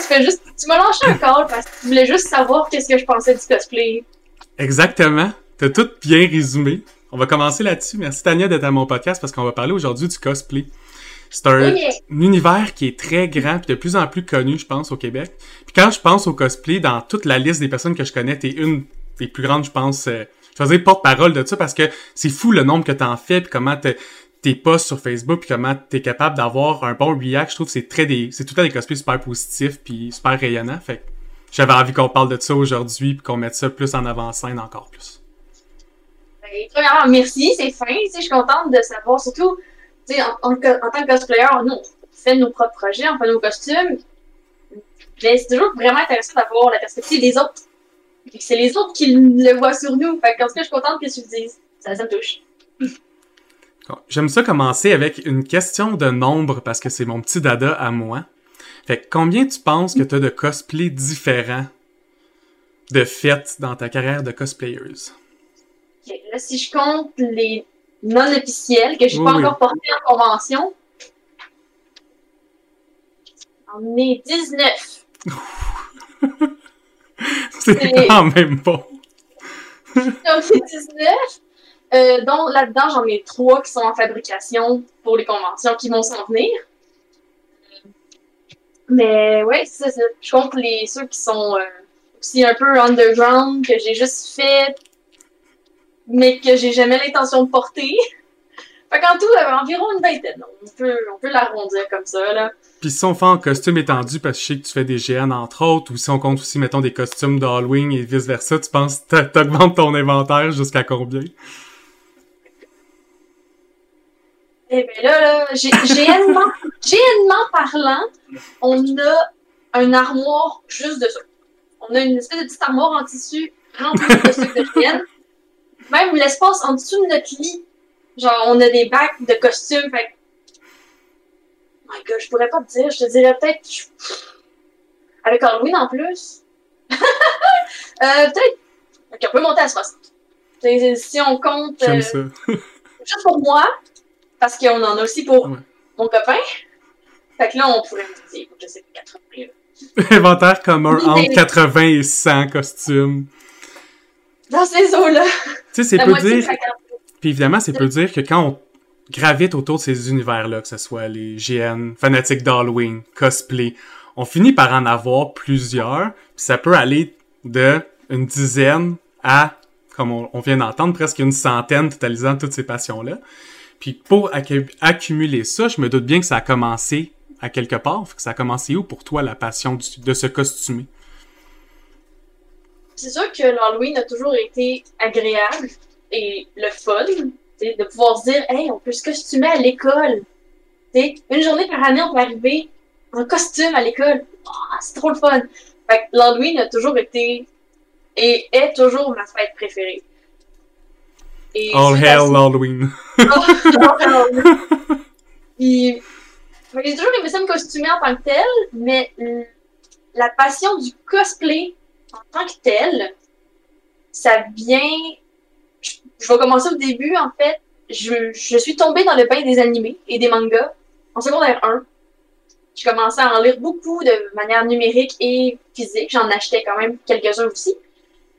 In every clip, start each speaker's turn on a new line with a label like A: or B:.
A: Tu fais juste. Tu m'as lâché un call parce que tu voulais juste savoir qu'est-ce que je pensais du cosplay.
B: Exactement. T'as tout bien résumé. On va commencer là-dessus. Merci Tania d'être à mon podcast parce qu'on va parler aujourd'hui du cosplay. C'est un,
A: Oui.
B: un univers qui est très grand puis de plus en plus connu, je pense, au Québec. Puis quand je pense au cosplay, dans toute la liste des personnes que je connais, t'es une des plus grandes, je pense, euh, je vais dire porte-parole de ça parce que c'est fou le nombre que t'en fais puis comment t'es- tes posts sur Facebook puis comment t'es capable d'avoir un bon react. Je trouve que c'est très des, c'est tout le temps des cosplays super positifs puis super rayonnants. Fait que j'avais envie qu'on parle de ça aujourd'hui puis qu'on mette ça plus en avant-scène encore plus.
A: Ben, premièrement, merci, c'est fin. Je suis contente de savoir, surtout, en, tant que cosplayer, nous, on fait nos propres projets, on fait nos costumes. Mais c'est toujours vraiment intéressant d'avoir la perspective des autres. C'est les autres qui le voient sur nous. Fait que, en tout cas, je suis contente que tu le dises. Ça, me touche.
B: J'aime ça commencer avec une question de nombre parce que c'est mon petit dada à moi. Fait que combien tu penses que tu as de cosplays différents de fêtes dans ta carrière de cosplayeuse?
A: Là, si je compte les non officiels que j'ai
B: Oui,
A: pas
B: oui.
A: encore portés en convention, on est 19.
B: C'est quand même bon.
A: J'en ai 19. Euh, dont là-dedans, j'en ai trois qui sont en fabrication pour les conventions qui vont s'en venir. Mais ouais, c'est ça, je compte les ceux qui sont euh, aussi un peu underground, que j'ai juste fait, mais que j'ai jamais l'intention de porter. Fait qu'en tout, euh, environ une vingtaine. On peut, on peut l'arrondir comme ça, là.
B: Puis si on fait en costume étendu parce que je sais que tu fais des GN entre autres, ou si on compte aussi, mettons, des costumes d'Halloween et vice-versa, tu penses que t'a- t'augmentes ton inventaire jusqu'à combien?
A: Eh ben là, là, parlant, on a un armoire juste de ça. On a une espèce de petite armoire en tissu remplie de trucs de GN. Même l'espace en dessous de notre lit, genre, on a des bacs de costumes, fait que- My God, je pourrais pas te dire, je te dirais peut-être... Avec Halloween en plus. euh, peut-être... Ok, on peut monter à 60. C'est- Si on compte... Euh,
B: ça.
A: juste pour moi, parce qu'on en a aussi pour
B: Ouais.
A: mon copain. Fait que là, on pourrait me dire, je sais pas, 80 là.
B: Inventaire commun entre
A: mais-
B: 80 et 100 costumes.
A: Dans ces eaux-là.
B: Tu sais, c'est peu dire...
A: 50.
B: Puis évidemment, c'est peut dire que quand on gravite autour de ces univers-là, que ce soit les GN, fanatiques d'Halloween, cosplay, on finit par en avoir plusieurs, puis ça peut aller de une dizaine à, comme on, on vient d'entendre, presque une centaine totalisant toutes ces passions-là. Puis pour accu- accumuler ça, je me doute bien que ça a commencé à quelque part. Fait que ça a commencé où pour toi la passion du- de se costumer?
A: C'est sûr que l'Halloween a toujours été agréable et le fun, de pouvoir se dire, hey, on peut se costumer à l'école. Une journée par année, on peut arriver en costume à l'école. Ah, c'est trop le fun. Fait que l'Halloween a toujours été et est toujours ma fête préférée. Et
B: All Hell
A: facile-
B: Halloween.
A: Puis, j'ai toujours aimé ça me costumer en tant que tel, mais la passion du cosplay en tant que tel, ça vient. Je, vais commencer au début, en fait. Je, je suis tombée dans le bain des animés et des mangas en secondaire 1. J'ai commencé à en lire beaucoup de manière numérique et physique. J'en achetais quand même quelques-uns aussi.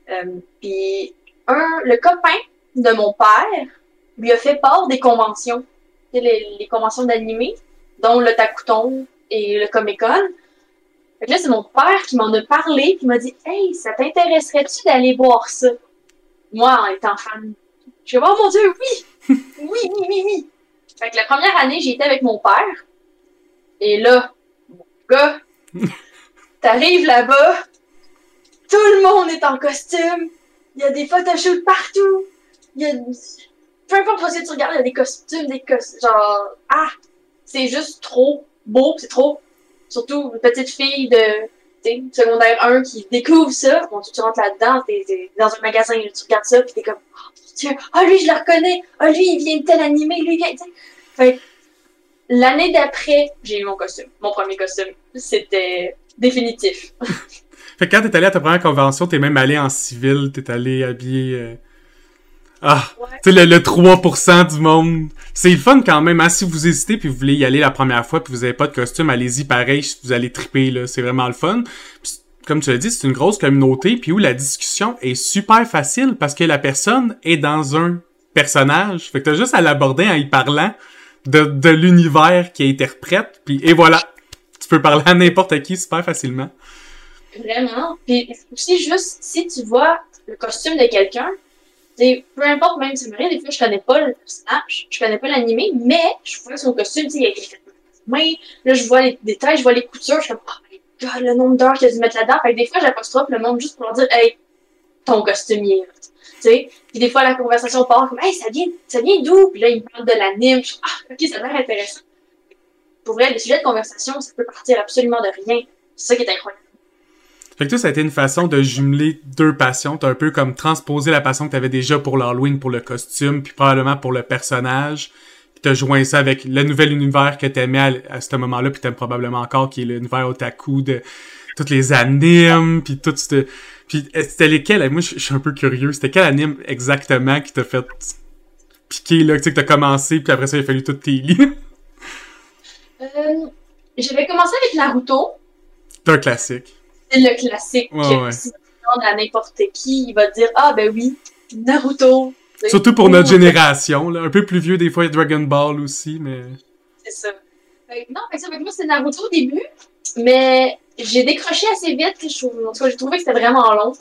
A: Euh, puis, un, le copain de mon père lui a fait part des conventions les, les conventions d'animé, dont le Takuton et le Comic Con. Fait que là, c'est mon père qui m'en a parlé, qui m'a dit Hey, ça t'intéresserait-tu d'aller voir ça? Moi, en étant fan, je vais Oh mon Dieu, oui! Oui, oui, oui, oui! Fait que la première année, j'ai été avec mon père. Et là, mon gars, t'arrives là-bas, tout le monde est en costume, il y a des photoshoots partout, il y a peu importe ce que tu regardes, il y a des costumes, des costumes, genre, ah, c'est juste trop beau, c'est trop, surtout une petite fille de, secondaire 1 qui découvre ça, bon, tu, rentres là-dedans, t'es, dans un magasin, tu regardes ça, puis t'es comme, oh, ah, lui, je le reconnais. Ah, lui, il vient de tel animé. Lui, vient. Fait l'année d'après, j'ai eu mon costume. Mon premier costume. C'était définitif.
B: Fait que quand t'es allé à ta première convention, t'es même allé en civil, t'es allé habillé... euh, Ah,
A: Ouais.
B: tu sais, le, le 3% du monde. C'est le fun quand même, hein? Si vous hésitez puis vous voulez y aller la première fois puis vous avez pas de costume, allez-y pareil, vous allez triper, là. C'est vraiment le fun. Puis, comme tu l'as dit, c'est une grosse communauté puis où la discussion est super facile parce que la personne est dans un personnage. Fait que t'as juste à l'aborder en y parlant de, de l'univers qui interprète puis et voilà. Tu peux parler à n'importe qui super facilement.
A: Vraiment. Puis aussi, juste, si tu vois le costume de quelqu'un, peu importe, même si Marie, des fois, je connais pas le personnage, je connais pas l'animé, mais je vois son costume, il y a quelques mains, là, je vois les détails, je vois les coutures, je suis comme, oh my god, le nombre d'heures qu'il a dû mettre là-dedans. Fait que des fois, j'apostrophe le monde juste pour leur dire, hey, ton costume. Tu sais, puis des fois, la conversation part comme, hey, ça vient, ça vient d'où? Puis là, ils me parlent de l'anime. Je ah, ok, ça a l'air intéressant. Pour vrai, le sujet de conversation, ça peut partir absolument de rien. C'est ça qui est incroyable.
B: Fait que toi, ça a été une façon de jumeler deux passions. T'as un peu comme transposé la passion que t'avais déjà pour l'Halloween, pour le costume, puis probablement pour le personnage. Puis t'as joint ça avec le nouvel univers que t'aimais à, à ce moment-là, puis t'aimes probablement encore, qui est l'univers otaku de toutes les animes, puis tout ce... Puis euh, c'était lesquels? Moi, je suis un peu curieux. C'était quel anime exactement qui t'a fait piquer, là, tu sais, que t'as commencé, puis après ça, il a fallu tout tes livres?
A: Euh, J'avais commencé avec Naruto.
B: C'est un classique.
A: C'est le classique.
B: Ouais,
A: que
B: ouais.
A: Si demandes à n'importe qui, il va dire Ah, ben oui, Naruto.
B: Surtout pour notre génération, là. Un peu plus vieux, des fois, Dragon Ball aussi, mais...
A: C'est ça. Que non, fait que ça, fait que moi, c'était Naruto au début, mais j'ai décroché assez vite. Je trouve, en tout cas, j'ai trouvé que c'était vraiment long.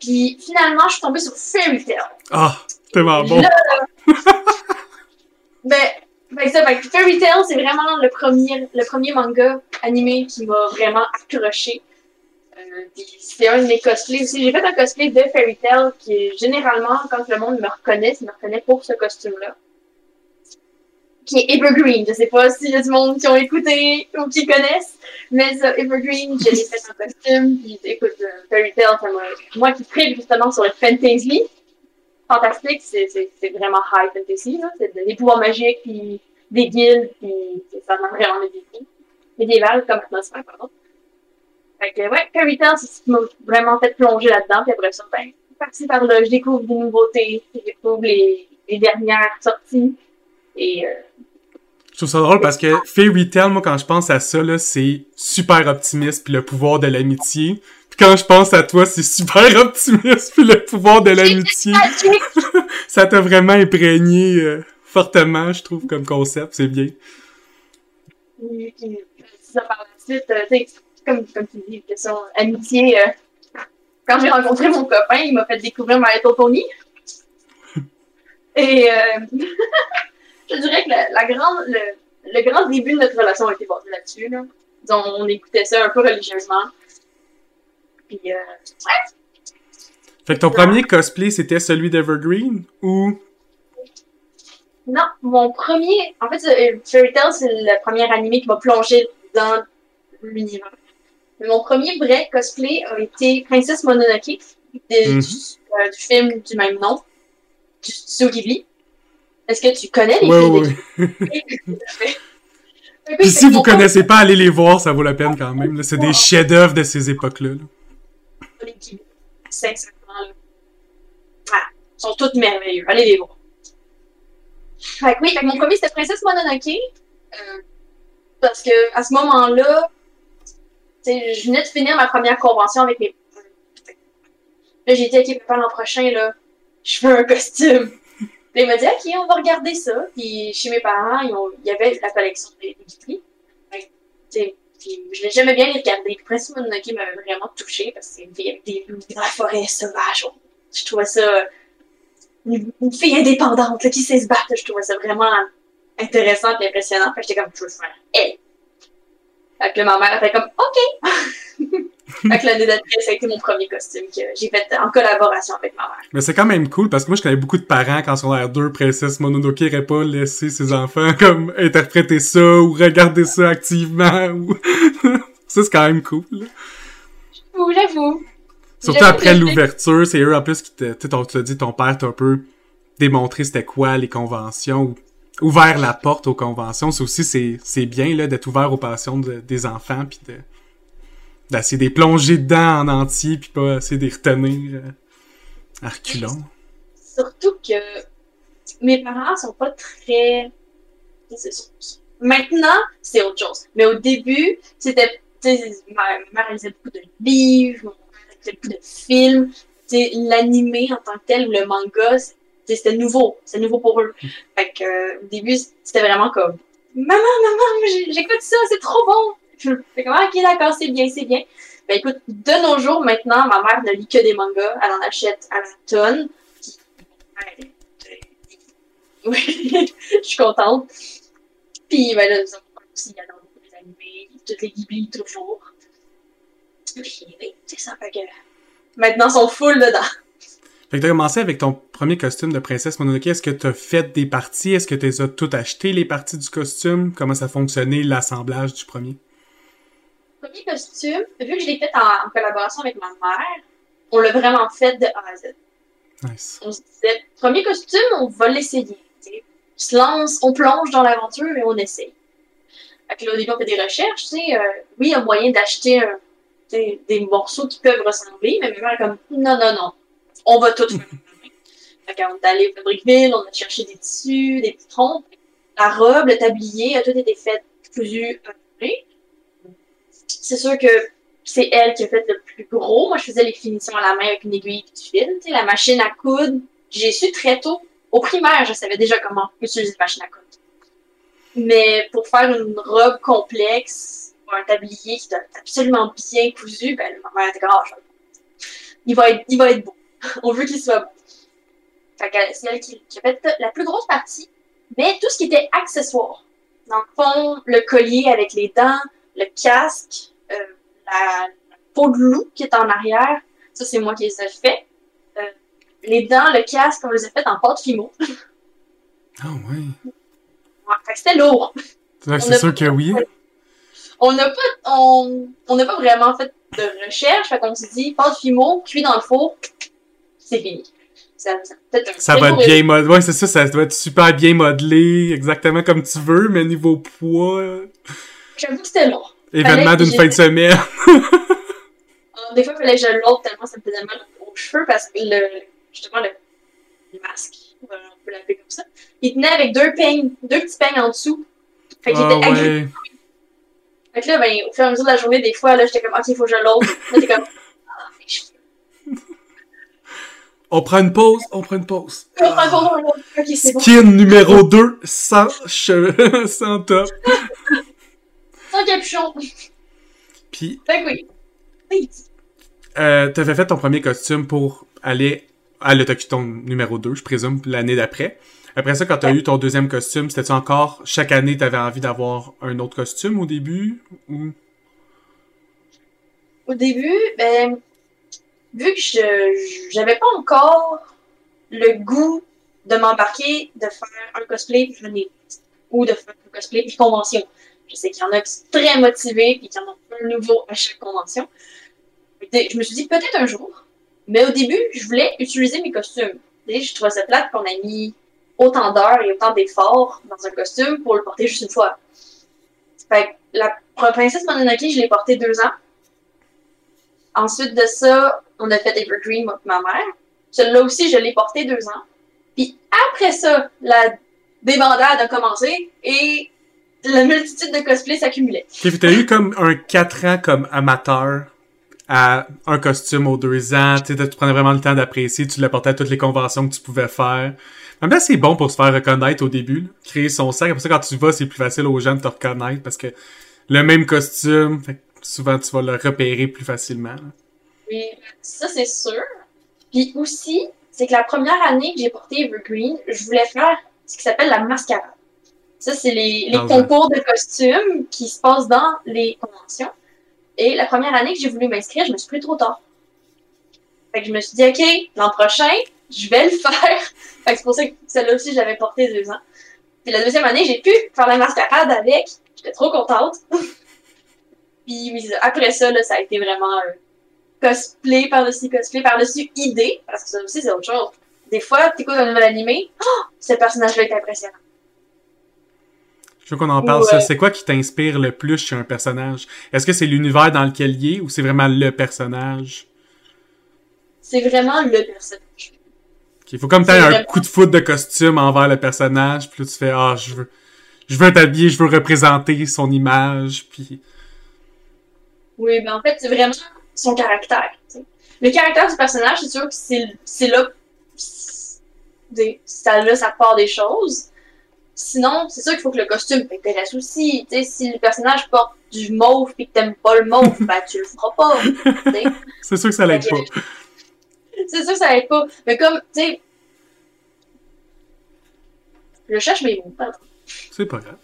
A: Puis finalement, je suis tombée sur Fairy Tail.
B: Ah, tellement bon.
A: Là, ben, ça, Fairy Tail, c'est vraiment le premier, le premier manga animé qui m'a vraiment accroché. Euh, c'était un de mes cosplays aussi. J'ai fait un cosplay de Fairy Tail qui est généralement, quand le monde me reconnaît, il me reconnaît pour ce costume-là. Qui est Evergreen. Je sais pas s'il y a du monde qui ont écouté ou qui connaissent, mais ça, Evergreen, je l'ai fait en costume. Puis écoute, euh, Fairy Tail. Moi qui tripe justement sur le fantasy, fantastique, c'est vraiment high fantasy. C'est des pouvoirs magiques, puis des guildes, puis ça m'a vraiment médiéval. Médiéval comme atmosphère, pardon. Fait que, ouais, Fairy Tail, c'est ce qui m'a vraiment fait plonger là-dedans, puis après ça, ben, parti par là, je découvre des nouveautés, je découvre les, dernières sorties, et euh,
B: Je trouve ça drôle parce que Fairy Tail, moi, quand je pense à ça, c'est super optimiste puis le pouvoir de l'amitié. Quand je pense à toi, c'est super optimiste puis le pouvoir de l'amitié. Ça t'a vraiment imprégné euh, fortement, je trouve, comme concept. C'est bien.
A: Puis, puis, ça par la suite, euh, tu sais, comme, comme tu dis, question amitié. euh, quand j'ai rencontré mon copain, il m'a fait découvrir Little Pony. Et je dirais que la, la grande, le, le grand début de notre relation a été basé là-dessus. Là. Disons, on écoutait ça un peu religieusement. Puis, euh, ouais,
B: Fait que ton premier cosplay, c'était celui d'Evergreen ou...
A: non, mon premier. En fait, euh, Fairy Tail, c'est le premier animé qui m'a plongé dans l'univers. Mais mon premier vrai cosplay a été Princess Mononoke, de-
B: Mhm.
A: du, euh, du film du même nom, du studio Ghibli. Est-ce que tu connais les
B: Ouais,
A: films
B: ouais.
A: de
B: Puis si vous connaissez pas, allez les voir, ça vaut la peine quand même. C'est des chefs-d'œuvre de ces époques-là. là.
A: Sincèrement, là. Voilà. Ils sont tous merveilleux. Allez les voir. Fait que oui, fait que mon premier c'était Princesse Mononoke. euh, parce que à ce moment-là, je venais de finir ma première convention avec mes Là, j'ai dit, papa, l'an prochain, là, je veux un costume. Puis il m'a dit, OK, on va regarder ça. Puis chez mes parents, il y avait la collection des des Puis j'aimais bien les regarder. Puis Princess Mononoke m'avait vraiment touchée parce que c'est une fille avec des loups dans la forêt sauvage. Je trouvais ça une, une fille indépendante là, qui sait se battre. Je trouvais ça vraiment intéressant et impressionnant. Fait j'étais comme, je veux faire elle. Fait ma mère a fait comme, OK. fait que l'année d'après, ça a été mon premier costume que j'ai fait en collaboration avec ma mère.
B: Mais c'est quand même cool parce que moi, je connais beaucoup de parents quand sur l'air 2, Princesse Mononoke n'aurait pas laissé ses enfants comme interpréter ça ou regarder ça activement ou... ça, c'est quand même cool.
A: J'avoue, j'avoue.
B: Surtout après l'ouverture, c'est eux en plus qui te, tu dit, ton père t'a un peu démontré c'était quoi les conventions, ou ouvert la porte aux conventions. Ça aussi, c'est, c'est bien, d'être ouvert aux passions de- des enfants, puis de, d'essayer de les plonger dedans en entier, puis pas essayer de les retenir euh, à reculons.
A: Surtout que mes parents sont pas très. Maintenant, c'est autre chose. Mais au début, c'était. Ma mère lisait beaucoup de livres, mon père beaucoup de films. L'animé en tant que tel, ou le manga, c'était nouveau. C'était nouveau pour eux. Fait euh, au début, c'était vraiment comme Maman, maman, j'écoute ça, c'est trop bon! Je fais comme, Ah, ok, d'accord, c'est bien, c'est bien. Ben écoute, de nos jours, maintenant, ma mère ne lit que des mangas. Elle en achète à la tonne. Oui, je suis contente. Puis, ben là, nous avons aussi, adore beaucoup les animés, toutes les Ghibli, toujours. Puis, oui, c'est ça, fait que... Maintenant, ils sont full dedans.
B: Fait que t'as commencé avec ton premier costume de princesse Mononoke. Est-ce que t'as fait des parties? Est-ce que t'es as tout acheté, les parties du costume? Comment ça fonctionnait, l'assemblage du premier?
A: Premier costume, vu que je l'ai fait en, en collaboration avec ma mère, on l'a vraiment fait de A à Z.
B: Nice.
A: on se disait, premier costume, on va l'essayer. On se lance, on plonge dans l'aventure et on essaye. Fait que là, au début, on fait des recherches, euh, oui, il y a moyen d'acheter des morceaux qui peuvent ressembler, mais ma mère est comme, non, non, non, on va tout faire. fait qu'on est allé au Fabricville, on a cherché des tissus, des petits. La robe, le tablier, a tout été fait cousu à l'année. C'est sûr que c'est elle qui a fait le plus gros. Moi, je faisais les finitions à la main avec une aiguille et du fil. La machine à coudre, j'ai su très tôt. Au primaire, je savais déjà comment utiliser la machine à coudre. Mais pour faire une robe complexe, un tablier qui doit être absolument bien cousu, ben, ma mère Ah, il va être, il va être beau. On veut qu'il soit beau. C'est elle qui, a fait la plus grosse partie, mais tout ce qui était accessoire. Dans le le collier avec les dents, le casque, euh, la, la peau de loup qui est en arrière, ça c'est moi qui les ai fait. Euh, les dents, le casque, on les a fait en pâte fimo.
B: Ah ouais.
A: Ouais, fait que c'était lourd.
B: C'est sûr que oui.
A: On n'a pas, on, on n'a pas vraiment fait de recherche, fait qu'on s'est dit, pâte fimo, cuit dans le four, c'est fini. Ça, ça,
B: va être bien modelé. Ouais, c'est ça, ça doit être super bien modelé, exactement comme tu veux, mais niveau poids,
A: J'avoue que c'était lourd.
B: événement d'une fin de semaine.
A: Euh, Des fois, il fallait que je l'autre tellement ça me faisait mal aux cheveux parce que le, justement, le, le masque, on peut l'appeler comme ça, il tenait avec deux peignes, deux petits peignes en dessous. Fait qu'il
B: Ah
A: était
B: ouais.
A: Fait que là, ben, au fur et à mesure de la journée, des fois, là, j'étais comme, ok, il faut que je l'autre. Là, t'es comme, ah, mes cheveux.
B: On prend une pause, on prend une pause.
A: Ok, c'est bon.
B: Skin numéro 2, sans cheveux, sans top.
A: Sans capuchon.
B: Puis,
A: Fait que oui. Oui.
B: euh, t'avais fait ton premier costume pour aller à l'Autocuton numéro 2, je présume, l'année d'après. Après ça, quand t'as
A: Ouais.
B: eu ton deuxième costume, c'était-tu encore, chaque année, t'avais envie d'avoir un autre costume au début? Ou...
A: Au début, ben, vu que je j'avais pas encore le goût de m'embarquer, de faire un cosplay puis venir, ou de faire un cosplay puis convention. Je sais qu'il y en a qui sont très motivés puis qui en ont un nouveau à chaque convention. Je me suis dit peut-être un jour, mais au début, je voulais utiliser mes costumes. Je trouvais ça plate qu'on a mis autant d'heures et autant d'efforts dans un costume pour le porter juste une fois. Fait que la princesse Mononoke, je l'ai portée deux ans. Ensuite de ça, on a fait Evergreen, et ma mère. Celui-là aussi, je l'ai porté deux ans. Puis après ça, la débandade a commencé et la multitude de cosplays s'accumulait.
B: Ok, puis t'as eu comme un 4 ans comme amateur à un costume aux deux ans, tu prenais vraiment le temps d'apprécier, tu l'apportais à toutes les conventions que tu pouvais faire. En même temps, c'est bon pour se faire reconnaître au début, là. créer son sac. Après ça, quand tu vas, c'est plus facile aux gens de te reconnaître parce que le même costume, fait souvent tu vas le repérer plus facilement. là.
A: Oui, ça c'est sûr. Puis aussi, c'est que la première année que j'ai porté Evergreen, je voulais faire ce qui s'appelle la mascarade. Ça, c'est les, les
B: Ah ouais.
A: concours de costumes qui se passent dans les conventions. Et la première année que j'ai voulu m'inscrire, je me suis pris trop tard. Fait que je me suis dit, OK, l'an prochain, je vais le faire. Fait que c'est pour ça que celle-là aussi, je l'avais portée deux ans. Puis la deuxième année, j'ai pu faire la mascarade avec. J'étais trop contente. Puis oui, après ça, là, ça a été vraiment cosplay par-dessus cosplay, par-dessus idée, parce que ça aussi, c'est autre chose. Des fois, t'écoutes un nouvel animé, oh, ce personnage-là est impressionnant.
B: Je veux qu'on en parle, ça. C'est quoi qui t'inspire le plus chez un personnage? Est-ce que c'est l'univers dans lequel il est ou c'est vraiment le personnage?
A: C'est vraiment le personnage.
B: Il faut comme t'aies un coup de foot de costume envers le personnage, puis là tu fais Ah, je veux. Je veux t'habiller, je veux représenter son image, puis.
A: Oui, mais en fait, c'est vraiment son caractère. Le caractère du personnage, c'est sûr que c'est là. Ça, là, ça part des choses. Sinon, c'est sûr qu'il faut que le costume t'intéresse aussi. sais, si le personnage porte du mauve et que t'aimes pas le mauve, ben tu le feras pas.
B: c'est sûr que ça l'aide pas.
A: c'est sûr que ça l'aide pas. Mais comme, tu sais. Je cherche mes mots, pardon.
B: C'est pas grave.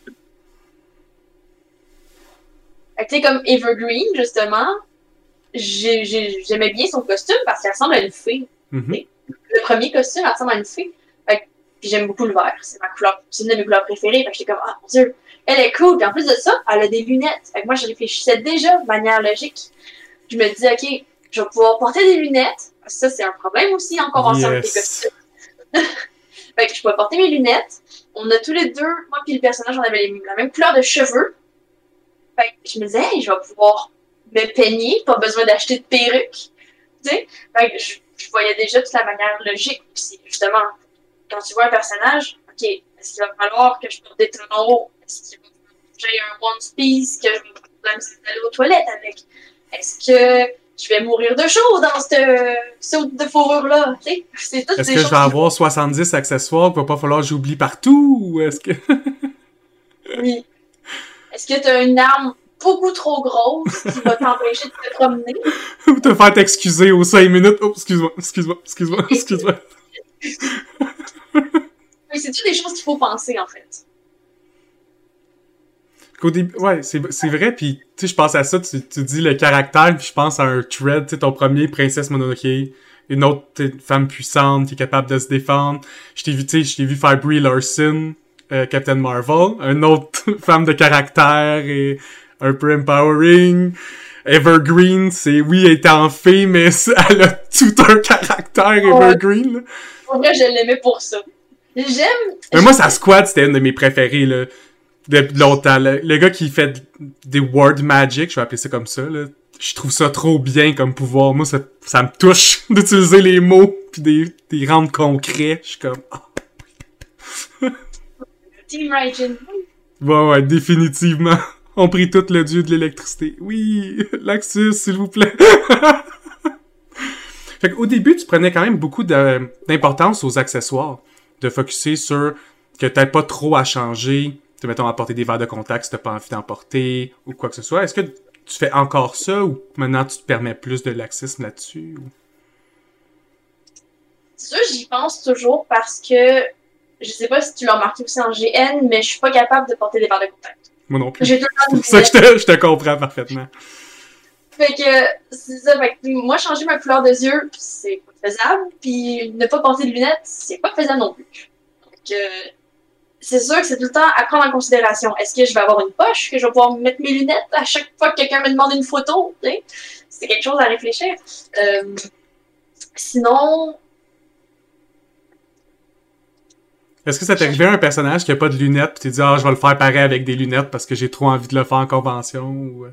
A: Tu sais, comme Evergreen, justement, j'aimais bien son costume parce qu'il ressemble à une fille.
B: Mm-hmm.
A: Le premier costume ressemble à une fille. Puis j'aime beaucoup le vert. C'est ma couleur, c'est une de mes couleurs préférées. Fait que j'étais comme, ah mon dieu, elle est cool. Puis en plus de ça, elle a des lunettes. Fait que moi, je réfléchissais déjà de manière logique. Je me disais, OK, je vais pouvoir porter des lunettes. Ça, c'est un problème aussi en convention avec les costumes. fait que je pouvais porter mes lunettes. On a tous les deux, moi puis le personnage, on avait la même couleur de cheveux. Fait que je me disais, hey, je vais pouvoir me peigner, pas besoin d'acheter de perruque. Tu sais? Fait que je, je, voyais déjà toute la manière logique. Puis justement, quand tu vois un personnage, OK, est-ce qu'il va falloir que je porte des talons hauts? Est-ce qu'il va j'ai un one piece que je vais aller aux toilettes avec? Est-ce que je vais mourir de chaud dans cette saut de fourrure-là?
B: Est-ce que je vais avoir 70 accessoires qu'il va pas falloir que j'oublie partout? Ou est-ce que...
A: oui. Est-ce que tu as une arme beaucoup trop grosse qui va t'empêcher de te promener?
B: Ou te faire t'excuser aux 5 minutes. Oh, excuse-moi, excuse-moi, excuse-moi, excuse-moi.
A: oui, c'est-tu des choses qu'il faut penser, en fait?
B: Début, ouais, c'est, vrai, puis tu sais, je pense à ça, tu, tu dis le caractère, puis je pense à un thread, tu sais, ton premier, Princesse Mononoke, une autre femme puissante qui est capable de se défendre. Je t'ai vu, tu sais, je t'ai vu faire Brie Larson, euh, Captain Marvel, une autre femme de caractère et un peu empowering. Evergreen, c'est oui, elle est en fée, mais elle a tout un caractère Evergreen.
A: En vrai, je l'aimais pour ça. J'aime.
B: Mais moi, sa squad, c'était une de mes préférées, là. De longtemps. Le, gars qui fait des word magic, je vais appeler ça comme ça, là. Je trouve ça trop bien comme pouvoir. Moi, ça, ça me touche d'utiliser les mots puis des, des rendre concrets. Je suis comme.
A: Oh. Team Raijin.
B: Ouais, ouais, définitivement. On prie tout le dieu de l'électricité. Oui, Laxus, s'il vous plaît. fait qu'au début, tu prenais quand même beaucoup d'importance aux accessoires. De focuser sur que t'as pas trop à changer. Tu mettons, apporter des verres de contact si t'as pas envie d'en porter ou quoi que ce soit. Est-ce que tu fais encore ça ou maintenant tu te permets plus de laxisme là-dessus?
A: C'est sûr, j'y pense toujours parce que je sais pas si tu l'as remarqué aussi en GN, mais je suis pas capable de porter des verres de contact.
B: Moi non plus. C'est ça que je te, je te comprends parfaitement.
A: Fait que, c'est ça. Fait que moi, changer ma couleur de yeux, c'est pas faisable. Puis ne pas porter de lunettes, c'est pas faisable non plus. Donc, euh, c'est sûr que c'est tout le temps à prendre en considération. Est-ce que je vais avoir une poche, que je vais pouvoir mettre mes lunettes à chaque fois que quelqu'un me demande une photo? C'est quelque chose à réfléchir. Euh, sinon,
B: Est-ce que ça t'est arrivé un personnage qui a pas de lunettes pis t'es dit ah je vais le faire pareil avec des lunettes parce que j'ai trop envie de le faire en convention ou...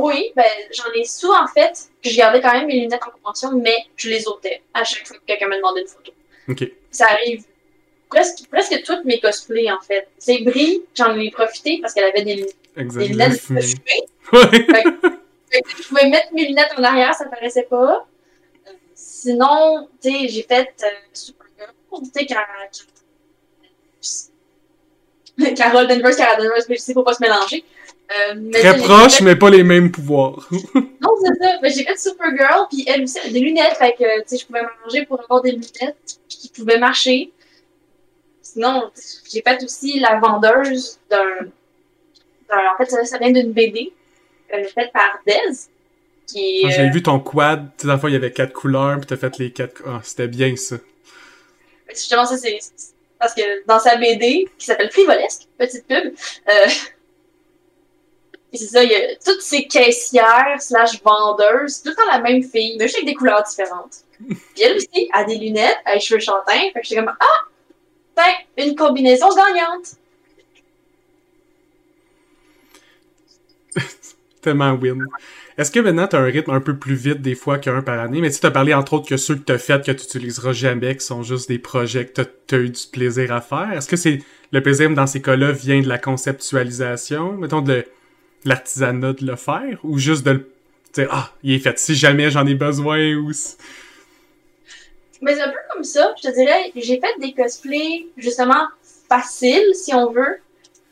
B: Euh?
A: Oui, ben j'en ai sous en fait. Je gardais quand même mes lunettes en convention, mais je les ôtais à chaque fois que quelqu'un me demandait une photo. Ça arrive presque, presque toutes mes cosplays en fait. C'est Brie, j'en ai profité parce qu'elle avait des, des lunettes de fumée. je pouvais mettre mes lunettes en arrière, ça paraissait pas. Euh, sinon, tu sais, j'ai fait euh, Supergirl, tu sais, quand, Carol Danvers, Carol Danvers, mais je sais, faut pas se mélanger.
B: Euh, Très proche, mais pas les mêmes pouvoirs.
A: non, c'est ça. Mais j'ai fait Supergirl, puis elle aussi, elle a des lunettes, fait que, tu sais, je pouvais m'arranger pour avoir des lunettes qui pouvaient marcher. Sinon, j'ai fait aussi la vendeuse d'un. En fait, ça, vient d'une BD, euh, faite par Dez. Qui
B: ah, J'ai vu ton quad, tu sais, la fois, il y avait quatre couleurs, puis t'as fait les quatre. Ah, c'était bien ça.
A: Justement, ça, c'est parce que dans sa BD, qui s'appelle Frivolesque, petite pub, euh, c'est ça, il y a toutes ces caissières slash vendeuses, tout le temps la même fille, mais juste avec des couleurs différentes. Puis elle aussi a des lunettes, a les cheveux chantins, fait que j'étais comme Ah! Ben, une combinaison gagnante!
B: Tellement win. Est-ce que maintenant tu as un rythme un peu plus vite des fois qu'un par année? Mais tu as parlé entre autres que ceux que tu as fait que tu utiliseras jamais, qui sont juste des projets que tu as, eu du plaisir à faire. Est-ce que c'est le plaisir dans ces cas-là vient de la conceptualisation, mettons de l'artisanat de le faire, ou juste de le dire Ah, il est fait si jamais j'en ai besoin ou.
A: Mais c'est un peu comme ça, je te dirais, j'ai fait des cosplays justement faciles, si on veut,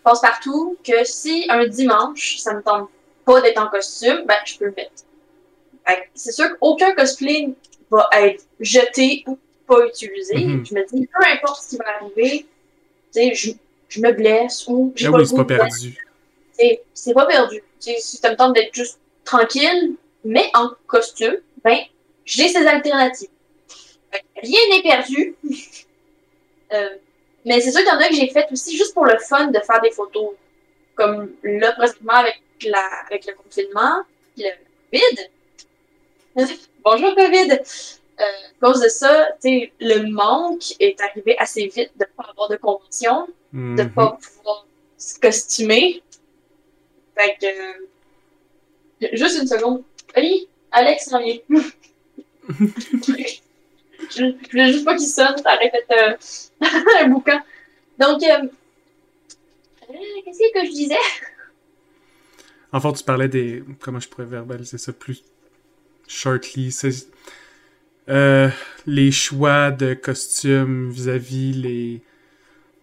A: passe partout, que si un dimanche, ça me tente pas d'être en costume, ben, je peux le mettre. C'est sûr qu'aucun cosplay va être jeté ou pas utilisé. Mm-hmm. Je me dis, peu importe ce qui va arriver, je, je me blesse ou j'ai
B: ah pas oui, pas perdu.
A: C'est pas perdu. si ça me tente d'être juste tranquille, mais en costume, ben, j'ai ces alternatives. Rien n'est perdu. euh, mais c'est sûr qu'il y en a que j'ai fait aussi juste pour le fun de faire des photos. Comme là, présentement, avec la, avec le confinement, le Covid. Bonjour COVID! Euh, à cause de ça, le manque est arrivé assez vite de ne pas avoir de convention, de ne mhm. pas pouvoir se costumer. Fait que. Euh, juste une seconde. Ali, Alex s'en vient. je, je voulais juste pas qu'il sonne, ça aurait fait euh, un boucan. Donc, euh, qu'est-ce que je disais?
B: En fait, tu parlais des. Comment je pourrais verbaliser ça plus shortly? Les choix de costumes vis-à-vis les.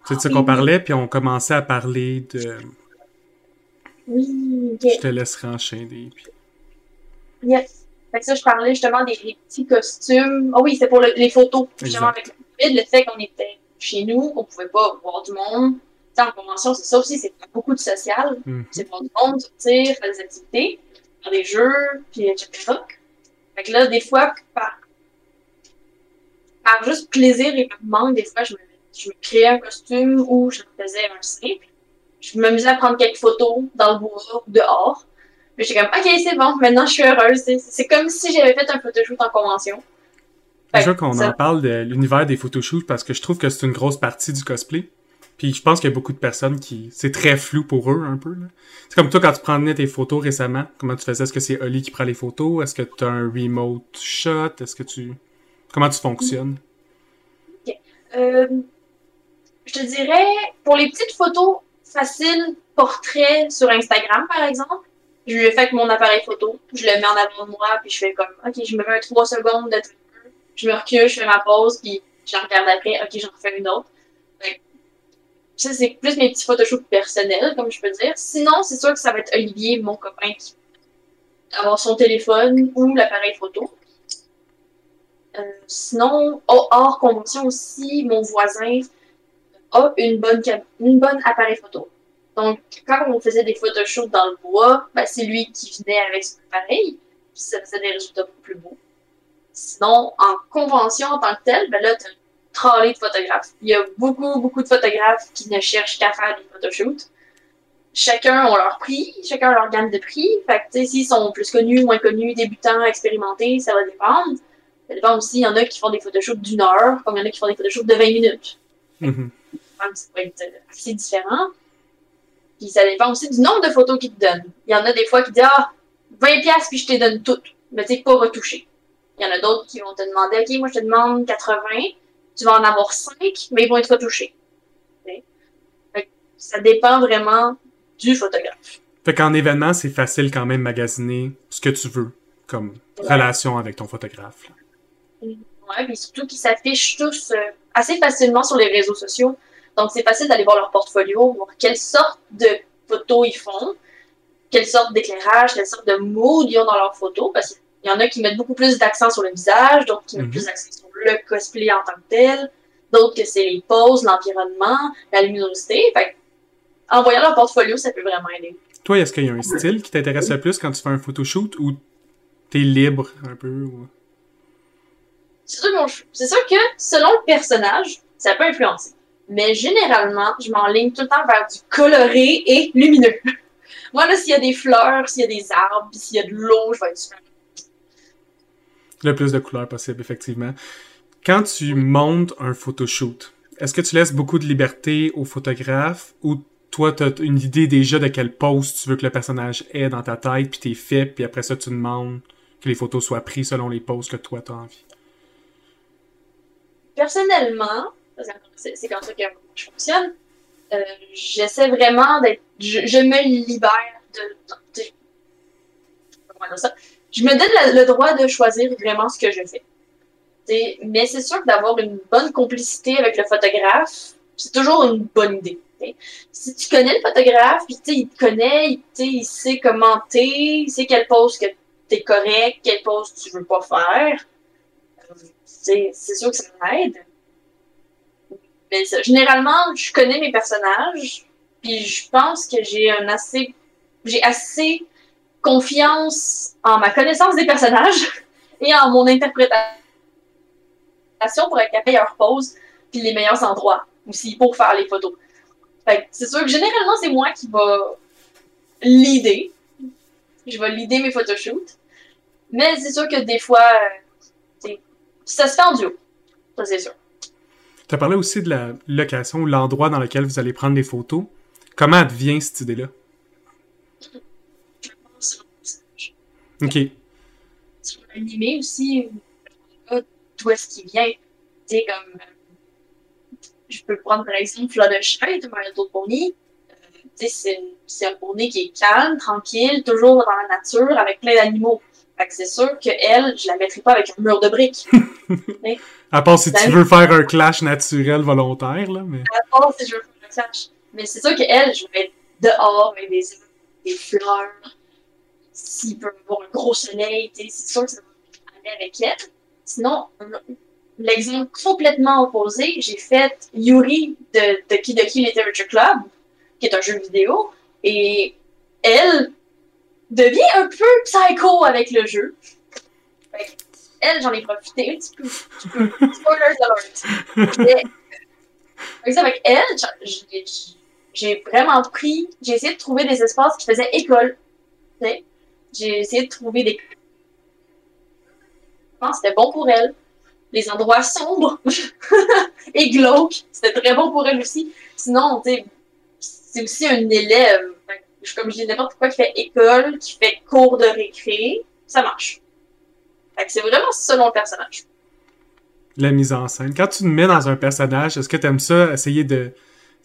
B: C'est de ça qu'on parlait, puis on commençait à parler de.
A: Oui,
B: Je te laisserai enchaîner. Puis...
A: Yes. Fait que ça, je parlais justement des, petits costumes. Ah oui, c'est pour les photos. Justement, avec le COVID, le fait qu'on était chez nous, on pouvait pas voir du monde en convention, c'est ça aussi, c'est beaucoup de social. Hmm. C'est pour du monde, sortir, faire des activités, faire des jeux, puis etc. Fait que là, des fois, par, par juste plaisir et par manque, des fois, je me, je me créais un costume ou je me faisais un simple. Je m'amusais à prendre quelques photos dans le bois ou dehors. Mais j'étais comme, ok, c'est bon, maintenant je suis heureuse. C'est comme si j'avais fait un photoshoot en convention.
B: Déjà qu'on en parle de l'univers des photoshoots parce que je trouve que c'est une grosse partie du cosplay. Puis je pense qu'il y a beaucoup de personnes qui... C'est très flou pour eux, un peu. C'est comme toi, quand tu prenais tes photos récemment, comment tu faisais? Est-ce que c'est Oli qui prend les photos? Est-ce que tu as un remote shot? Est-ce que tu... Comment tu fonctionnes?
A: Euh, je te dirais, pour les petites photos faciles, portraits sur Instagram, par exemple, je le fais avec mon appareil photo. Je le mets en avant de moi, puis je fais comme, OK, je me mets 3 secondes de je me recule, je fais ma pause, puis je regarde après, OK, j'en refais une autre ça, c'est plus mes petits photoshoots personnels, comme je peux dire. Sinon, c'est sûr que ça va être Olivier, mon copain, qui va avoir son téléphone ou l'appareil photo. Euh, sinon, hors convention aussi, mon voisin a une bonne, une bonne appareil photo. Donc, quand on faisait des photoshoots dans le bois, ben, c'est lui qui venait avec son appareil, puis ça faisait des résultats beaucoup plus beaux. Sinon, en convention en tant que tel, ben là, trolley de photographes. Il y a beaucoup, beaucoup de photographes qui ne cherchent qu'à faire des photoshoots. Chacun ont leur prix, chacun a leur gamme de prix. Fait que, tu sais, s'ils sont plus connus, moins connus, débutants, expérimentés, ça va dépendre. Ça dépend aussi, il y en a qui font des photoshoots d'une heure, comme il y en a qui font des photoshoots de 20 minutes. Mm Ça peut être assez différent. Puis ça dépend aussi du nombre de photos qu'ils te donnent. Il y en a des fois qui disent Ah, 20$ puis je te donne toutes. Mais tu sais, pas retouché. Il y en a d'autres qui vont te demander Ok, moi je te demande 80, tu vas en avoir cinq, mais ils vont être retouchés. Ça dépend vraiment du photographe.
B: Fait qu'en événement, c'est facile quand même magasiner ce que tu veux comme relation avec ton photographe.
A: Oui, puis surtout qu'ils s'affichent tous euh, assez facilement sur les réseaux sociaux. Donc, c'est facile d'aller voir leur portfolio, voir quelle sorte de photos ils font, quelle sorte d'éclairage, quelle sorte de mood ils ont dans leurs photos, parce qu'il y en a qui mettent beaucoup plus d'accent sur le visage, d'autres qui mettent mhm. plus d'accent sur le cosplay en tant que tel, d'autres que c'est les poses, l'environnement, la luminosité. Fait en voyant leur portfolio, ça peut vraiment aider.
B: Toi, est-ce qu'il y a un style qui t'intéresse le plus quand tu fais un photoshoot ou t'es libre un peu?
A: C'est sûr, que selon le personnage, ça peut influencer. Mais généralement, je m'enligne tout le temps vers du coloré et lumineux. Moi, là, s'il y a des fleurs, s'il y a des arbres, s'il y a de l'eau, je vais être super.
B: Le plus de couleurs possible, effectivement. Quand tu montes un photoshoot, est-ce que tu laisses beaucoup de liberté au photographe ou toi, tu as une idée déjà de quelle pose tu veux que le personnage ait dans ta tête, puis t'es fait, puis après ça, tu demandes que les photos soient prises selon les poses que toi, tu as envie?
A: Personnellement, c'est comme ça que je fonctionne, euh, j'essaie vraiment d'être. Je, me libère de. ça? Je me donne le, droit de choisir vraiment ce que je fais. mais c'est sûr que d'avoir une bonne complicité avec le photographe, c'est toujours une bonne idée. Si tu connais le photographe, puis il te connaît, il, sait commenter, il sait quelle pose que t'es correct, quelle pose tu veux pas faire, euh, c'est sûr que ça m'aide. Mais généralement, je connais mes personnages, puis je pense que j'ai un assez, j'ai assez confiance en ma connaissance des personnages et en mon interprétation pour être capable meilleure pose puis les meilleurs endroits aussi pour faire les photos. c'est sûr que généralement, c'est moi qui va l'idée. Je vais l'idée mes photoshoots. Mais c'est sûr que des fois, ça se fait en duo. Ça, c'est sûr.
B: Tu as parlé aussi de la location ou l'endroit dans lequel vous allez prendre des photos. Comment advient cette idée-là? Ok.
A: Sur l'animé aussi, d'où est-ce qu'il vient. Tu sais, comme. Je peux prendre par exemple Fluttershy de My Little Pony. tu sais, c'est un pony qui est calme, tranquille, toujours dans la nature, avec plein d'animaux. Fait que c'est sûr que elle, je la mettrai pas avec un mur de briques.
B: à part si tu veux faire un clash naturel volontaire, là. Mais...
A: À part si je veux faire un clash. Mais c'est sûr que elle, je vais être dehors avec des, des fleurs. S'il peut avoir un gros soleil, c'est sûr que ça va aller avec elle. Sinon, l'exemple complètement opposé, j'ai fait Yuri de, de Kidoki Literature Club, qui est un jeu vidéo, et elle, devient un peu psycho avec le jeu. Elle, j'en ai profité un petit peu. Spoilers alert. Avec elle, j'ai vraiment pris, j'ai essayé de trouver des espaces qui faisaient école. J'ai essayé de trouver des. Je pense c'était bon pour elle. Les endroits sombres et glauques, c'était très bon pour elle aussi. Sinon, c'est aussi un élève comme je dis, n'importe quoi qui fait école, qui fait cours de récré, ça marche. Fait que c'est vraiment selon le personnage.
B: La mise en scène. Quand tu te mets dans un personnage, est-ce que tu aimes ça, essayer de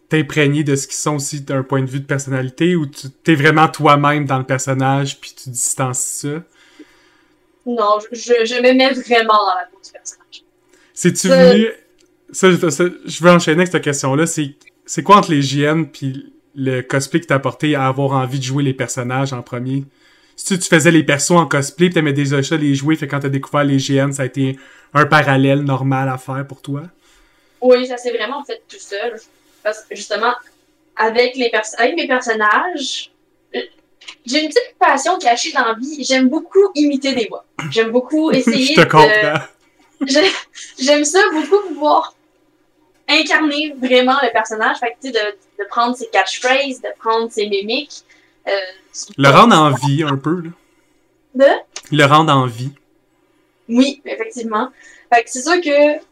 B: t'imprégner de ce qu'ils sont aussi d'un point de vue de personnalité, ou tu es vraiment toi-même dans le personnage, puis tu distances ça?
A: Non, je, je me mets vraiment dans la peau du personnage.
B: C'est-tu venu... je veux enchaîner avec cette question-là. C'est quoi entre les JN puis le cosplay qui t'a apporté à avoir envie de jouer les personnages en premier? Si tu, faisais les persos en cosplay, pis t'aimais déjà ça les jouer, fait quand t'as découvert les GN, ça a été un parallèle normal à faire pour toi?
A: Oui, ça s'est vraiment fait tout seul. Parce que justement, avec, les avec mes personnages, j'ai une petite passion cachée dans la vie. J'aime beaucoup imiter des voix. J'aime beaucoup essayer
B: Je te comprends.
A: J'aime ça beaucoup pouvoir incarner vraiment le personnage. Fait que, de, de prendre ses catchphrases, de prendre ses mimiques. Euh,
B: le rendre en vie, un peu, là.
A: De?
B: Le rendre en vie.
A: Oui, effectivement. Fait que c'est sûr que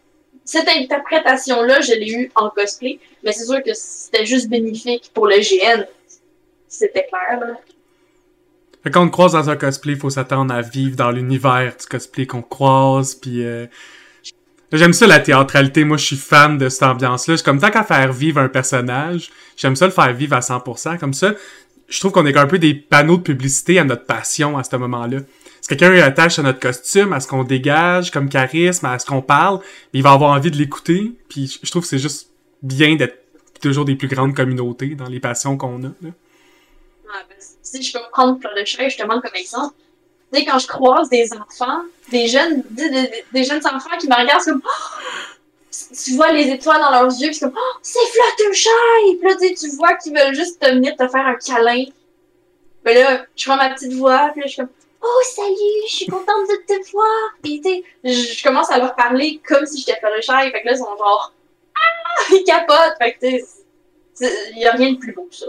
A: cette interprétation-là, je l'ai eue en cosplay, mais c'est sûr que c'était juste bénéfique pour le GN. C'était clair, là.
B: Fait qu'on te croise dans un cosplay, il faut s'attendre à vivre dans l'univers du cosplay qu'on croise, puis euh, J'aime ça la théâtralité. Moi, je suis fan de cette ambiance-là. C'est comme tant qu'à faire vivre un personnage, j'aime ça le faire vivre à 100%. Comme ça, je trouve qu'on est un peu des panneaux de publicité à notre passion à ce moment-là. Si quelqu'un attache à notre costume, à ce qu'on dégage comme charisme, à ce qu'on parle, il va avoir envie de l'écouter. Puis je trouve que c'est juste bien d'être toujours des plus grandes communautés dans les passions qu'on a. Là.
A: ben, si je peux prendre plein de choses justement comme exemple, tu sais, quand je croise des enfants, des jeunes, des, jeunes enfants qui me regardent, comme, oh! Tu vois les étoiles dans leurs yeux, puis comme, oh, c'est Fluttershy! Puis là, tu vois qu'ils veulent juste te venir te faire un câlin. Mais là, je prends ma petite voix, puis là, je suis comme, oh, salut, je suis contente de te voir! Puis, tu sais, je commence à leur parler comme si j'étais Fluttershy, fait que là, ils sont genre, ah! Ils capotent! Fait que, tu sais, il y a rien de plus beau que ça.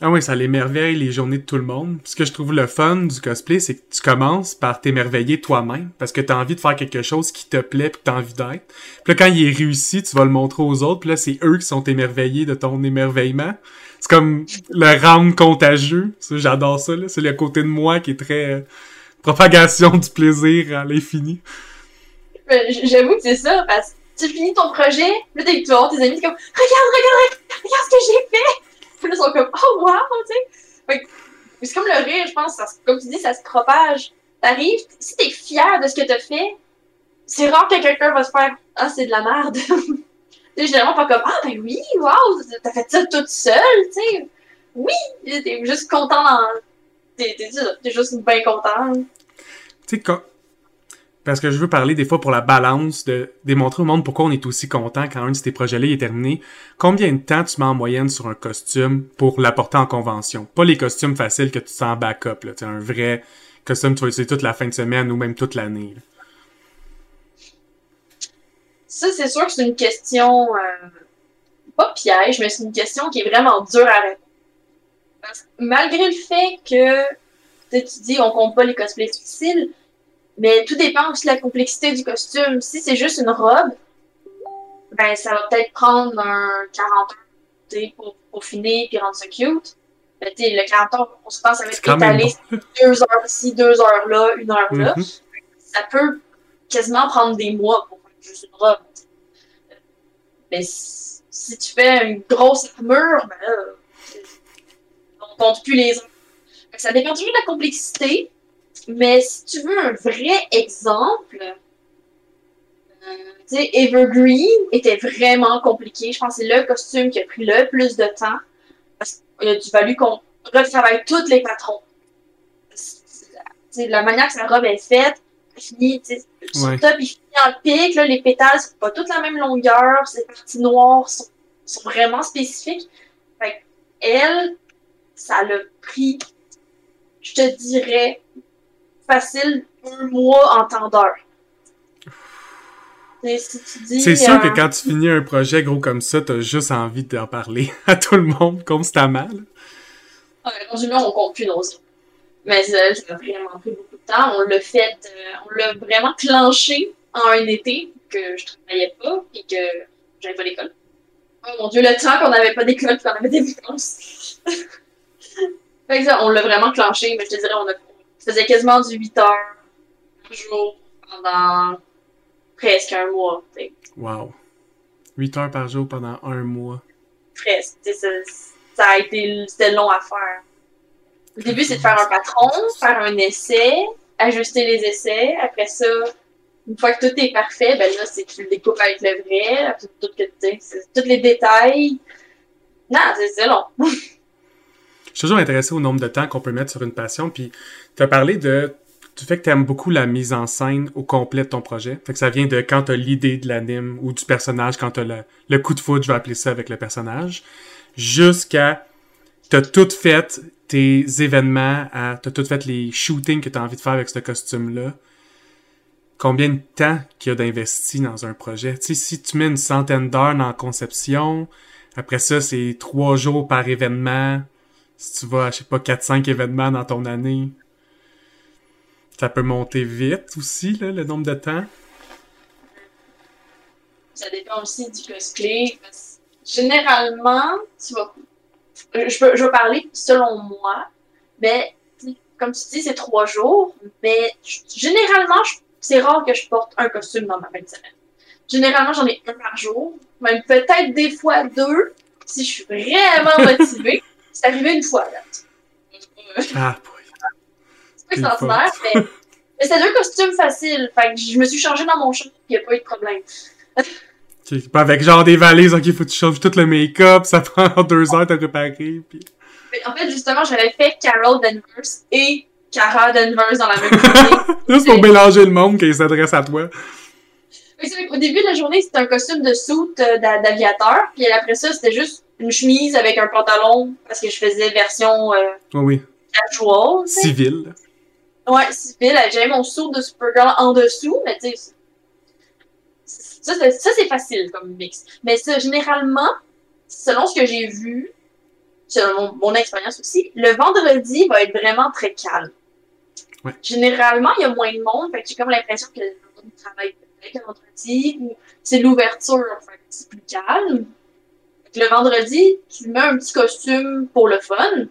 B: Ah oui, ça l'émerveille les journées de tout le monde. Ce que je trouve le fun du cosplay, c'est que tu commences par t'émerveiller toi-même parce que t'as envie de faire quelque chose qui te plaît puis t'as envie d'être. Puis là, quand il est réussi, tu vas le montrer aux autres. Puis là, c'est eux qui sont émerveillés de ton émerveillement. C'est comme le round contagieux. J'adore ça. C'est le côté de moi qui est très euh, propagation du plaisir à l'infini.
A: J'avoue que c'est ça parce que tu finis ton projet, là t'es toi, tes amis, t'es comme regarde, regarde, regarde ce que j'ai fait. Puis là, ils sont comme oh wow, tu sais. C'est comme le rire, je pense. comme tu dis, ça se propage. T'arrives, si t'es fier de ce que t'as fait, c'est rare que quelqu'un va se faire ah c'est de la merde. C'est généralement pas comme Ah, ben oui, wow, t'as fait ça toute seule, tu sais. Oui, t'es juste content. T'es juste bien content. Tu
B: sais. Parce que je veux parler des fois pour la balance, de démontrer au monde pourquoi on est aussi content quand un de ces projets-là est terminé. Combien de temps tu mets en moyenne sur un costume pour l'apporter en convention? Pas les costumes faciles que tu sens en backup, là. un vrai costume que tu vas utiliser toute la fin de semaine ou même toute l'année.
A: Ça, c'est sûr que c'est une question, euh, pas piège, mais c'est une question qui est vraiment dure à répondre. malgré le fait que, tu dis, on compte pas les cosplays difficiles, mais tout dépend aussi de la complexité du costume. Si c'est juste une robe, ben, ça va peut-être prendre un 40 heures pour, pour finir et rendre ça cute. Ben, le 40 heures, on se pense, ça va être étalé deux heures ici, deux heures là, une heure là. Mm-hmm. Ça peut quasiment prendre des mois pour juste une robe. Mais si, tu fais une grosse armure, ben là, on compte plus les heures. Ça dépend toujours de la complexité, mais si tu veux un vrai exemple, euh, tu sais, Evergreen était vraiment compliqué. Je pense que c'est le costume qui a pris le plus de temps. Parce qu'il a dû fallu qu'on retravaille tous les patrons. la manière que sa robe est faite, fini, tu sais, son top il finit en pic, là, les pétales sont pas toutes la même longueur, ces parties noires sont, sont vraiment spécifiques. Fait elle, ça l'a pris, je te dirais, facile un mois en temps d'heure.
B: C'est sûr euh, que quand tu finis un projet gros comme ça, t'as juste envie d'en parler à tout le monde constamment.
A: Ouais, là, on compte plus nos Mais ça, ça a vraiment pris beaucoup de temps. On l'a fait, euh, on l'a vraiment clenché en un été que je travaillais pas et que j'avais pas d'école. Oh mon dieu, le temps qu'on n'avait pas d'école qu'on avait des vacances. fait que ça, on l'a vraiment clenché, mais je te dirais, on a faisait quasiment du 8 heures par jour pendant presque un mois. T'sais.
B: Wow. 8 heures par jour pendant un mois.
A: Presque. Ça, ça a été c'était long à faire. Au début, c'est de faire un patron, faire un essai, ajuster les essais. Après ça, une fois que tout est parfait, ben là, c'est que tu le découpes avec le vrai, tout, tout, tous les détails. Non, c'est long.
B: Je suis toujours intéressé au nombre de temps qu'on peut mettre sur une passion. Puis, tu as parlé de, du fait que tu aimes beaucoup la mise en scène au complet de ton projet. Fait que ça vient de quand tu as l'idée de l'anime ou du personnage, quand tu as le, coup de foot, je vais appeler ça avec le personnage, jusqu'à tu as tout fait tes événements, tu as tout fait les shootings que tu as envie de faire avec ce costume-là. Combien de temps qu'il y a d'investi dans un projet? Tu sais, si tu mets une centaine d'heures dans la conception, après ça, c'est trois jours par événement, si tu vas à, je sais pas, 4-5 événements dans ton année, ça peut monter vite aussi, là, le nombre de temps.
A: Ça dépend aussi du cosplay. Généralement, tu vas. Je veux, je veux parler selon moi, mais comme tu dis, c'est trois jours, mais généralement, c'est rare que je porte un costume dans ma fin de semaine. Généralement, j'en ai un par jour, même peut-être des fois deux, si je suis vraiment motivée. C'est arrivé une fois, là. Ah, extraordinaire, mais, mais c'était deux costumes faciles. Fait que je me suis changée dans mon chat, il n'y a pas eu de problème.
B: pas avec genre des valises, ok, faut que tu changes tout le make-up, ça prend deux heures de préparer, puis...
A: En fait, justement, j'avais fait Carol Danvers et Cara Danvers dans la même journée.
B: Juste pour mélanger le monde qui s'adresse à toi.
A: Au début de la journée, c'était un costume de soute euh, d'aviateur, puis après ça, c'était juste une chemise avec un pantalon parce que je faisais version euh,
B: oh oui.
A: casual.
B: Civil.
A: Ouais, civil. J'avais mon saut de Supergirl en dessous, mais tu sais. Ça, c'est facile comme mix. Mais ça, généralement, selon ce que j'ai vu, selon mon, mon expérience aussi, le vendredi va être vraiment très calme.
B: Ouais.
A: Généralement, il y a moins de monde, fait que j'ai comme l'impression que travaille peut-être le vendredi, ou c'est l'ouverture, fait c'est plus calme. Fait que le vendredi, tu mets un petit costume pour le fun.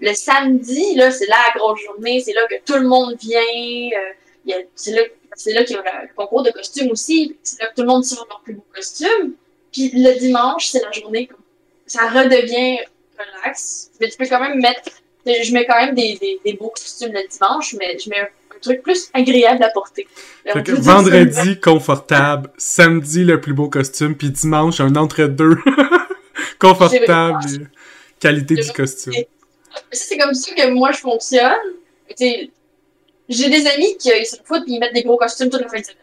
A: Le samedi, là, c'est la grosse journée, c'est là que tout le monde vient, euh, c'est là, là qu'il y a le concours de costumes aussi, c'est là que tout le monde tire leur plus beau costume. Puis le dimanche, c'est la journée, ça redevient relax. Mais tu peux quand même mettre, je mets quand même des, des, des beaux costumes le dimanche, mais je mets un, truc plus agréable à porter.
B: Que vendredi, confortable. Samedi, le plus beau costume. Puis dimanche, un entre-deux. confortable. qualité du costume.
A: Ça, c'est comme ça que moi, je fonctionne. J'ai des amis qui ils se foutent puis ils mettent des gros costumes toute la fin de semaine.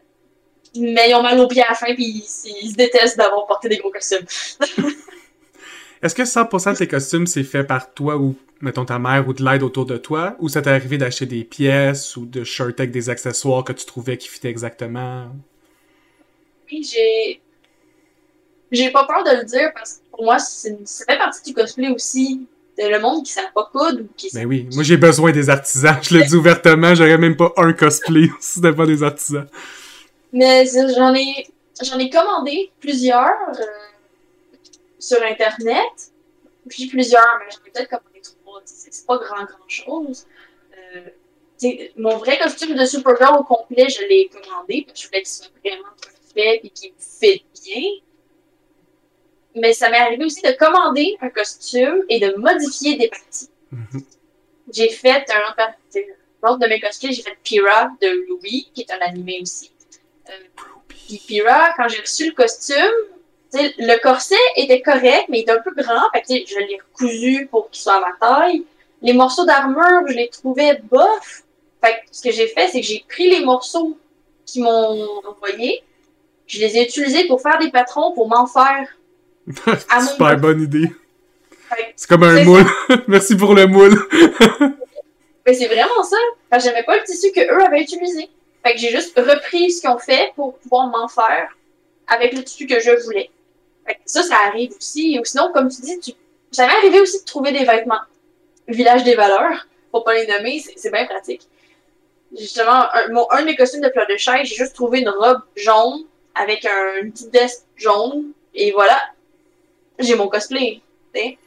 A: Mais ils ont mal aux pieds à la fin puis ils, ils se détestent d'avoir porté des gros costumes.
B: Est-ce que 100% de tes costumes, c'est fait par toi ou, mettons, ta mère ou de l'aide autour de toi? Ou ça t'est arrivé d'acheter des pièces ou de shirter avec des accessoires que tu trouvais qui fitaient exactement?
A: Puis j'ai. J'ai pas peur de le dire parce que pour moi, c'est- ça fait partie du cosplay aussi. Le monde qui savent pas coudre ou qui
B: Ben oui, moi j'ai besoin des artisans. Je le dis ouvertement, j'aurais même pas un cosplay si c'était pas des artisans.
A: Mais j'en ai, j'en ai commandé plusieurs euh, sur Internet. Puis plusieurs, mais j'en ai peut-être commandé trois. C'est pas grand, grand chose. Euh, mon vrai costume de Supergirl au complet, je l'ai commandé parce que je voulais qu'il soit vraiment parfait et qu'il me fit bien. Mais ça m'est arrivé aussi de commander un costume et de modifier des parties.
B: Mhm.
A: J'ai fait un autre, de mes costumes, j'ai fait Pira de Ruby, qui est un animé aussi. Euh, puis Pira, quand j'ai reçu le costume, le corset était correct, mais il était un peu grand. Fait que, je l'ai recousu pour qu'il soit à ma taille. Les morceaux d'armure, je les trouvais bof. Fait que ce que j'ai fait, c'est que j'ai pris les morceaux qui m'ont envoyés, je les ai utilisés pour faire des patrons pour m'en faire.
B: Super bonne idée. C'est comme un moule. Merci pour le moule.
A: Mais c'est vraiment ça. Parce que j'aimais pas le tissu que eux avaient utilisé. Fait que j'ai juste repris ce qu'ils ont fait pour pouvoir m'en faire avec le tissu que je voulais. Fait que ça, ça arrive aussi. Ou sinon, comme tu dis, tu... ça m'est arrivé aussi de trouver des vêtements. Village des valeurs, pour pas les nommer, c'est bien pratique. Justement, un, mon, un de mes costumes de fleur de chaise, j'ai juste trouvé une robe jaune avec un, une petite veste jaune. Et voilà, j'ai mon cosplay.
B: Ouais,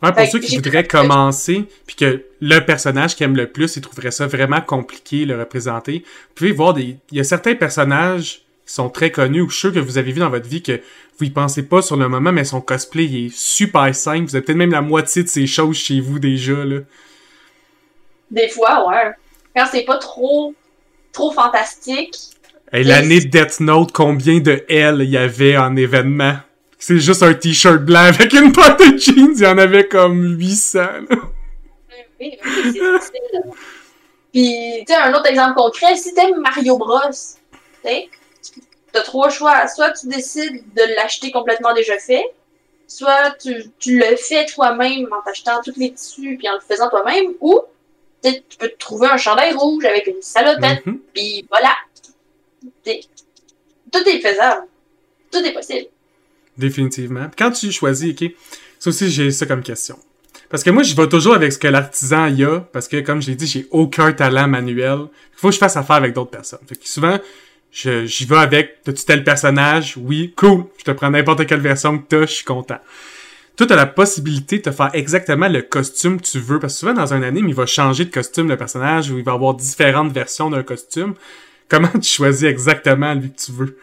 B: pour
A: Fait
B: ceux qui voudraient commencer, puis que le personnage qu'ils aiment le plus, ils trouveraient ça vraiment compliqué le représenter, vous pouvez voir des. Il y a certains personnages qui sont très connus, ou je suis sûr que vous avez vu dans votre vie que vous y pensez pas sur le moment, mais son cosplay il est super simple. Vous avez peut-être même la moitié de ces choses chez vous déjà, là.
A: Des fois, ouais. Quand c'est pas trop, trop fantastique,
B: Et l'année de Death Note, combien de L il y avait en événement? C'est juste un t-shirt blanc avec une paire de jeans, il y en avait comme 800. là.
A: Oui, oui, c'est. Puis, tu sais, un autre exemple concret, si t'aimes Mario Bros, tu t'as trois choix. Soit tu décides de l'acheter complètement déjà fait, soit tu, tu le fais toi-même en t'achetant tous les tissus puis en le faisant toi-même, ou tu sais, tu peux te trouver un chandail rouge avec une salopette,
B: Mhm.
A: puis voilà. Tout est faisable. Tout est possible.
B: Définitivement. Quand tu choisis, ok, ça aussi j'ai ça comme question. Parce que moi, je vais toujours avec ce que l'artisan y a, parce que comme je l'ai dit, j'ai aucun talent manuel. Il faut que je fasse affaire avec d'autres personnes. Fait que souvent, j'y vais avec, t'as-tu tel personnage? Oui, cool. Je te prends n'importe quelle version que t'as, je suis content. Toi, t'as la possibilité de te faire exactement le costume que tu veux, parce que souvent dans un anime, il va changer de costume le personnage, ou il va avoir différentes versions d'un costume. Comment tu choisis exactement lui que tu veux?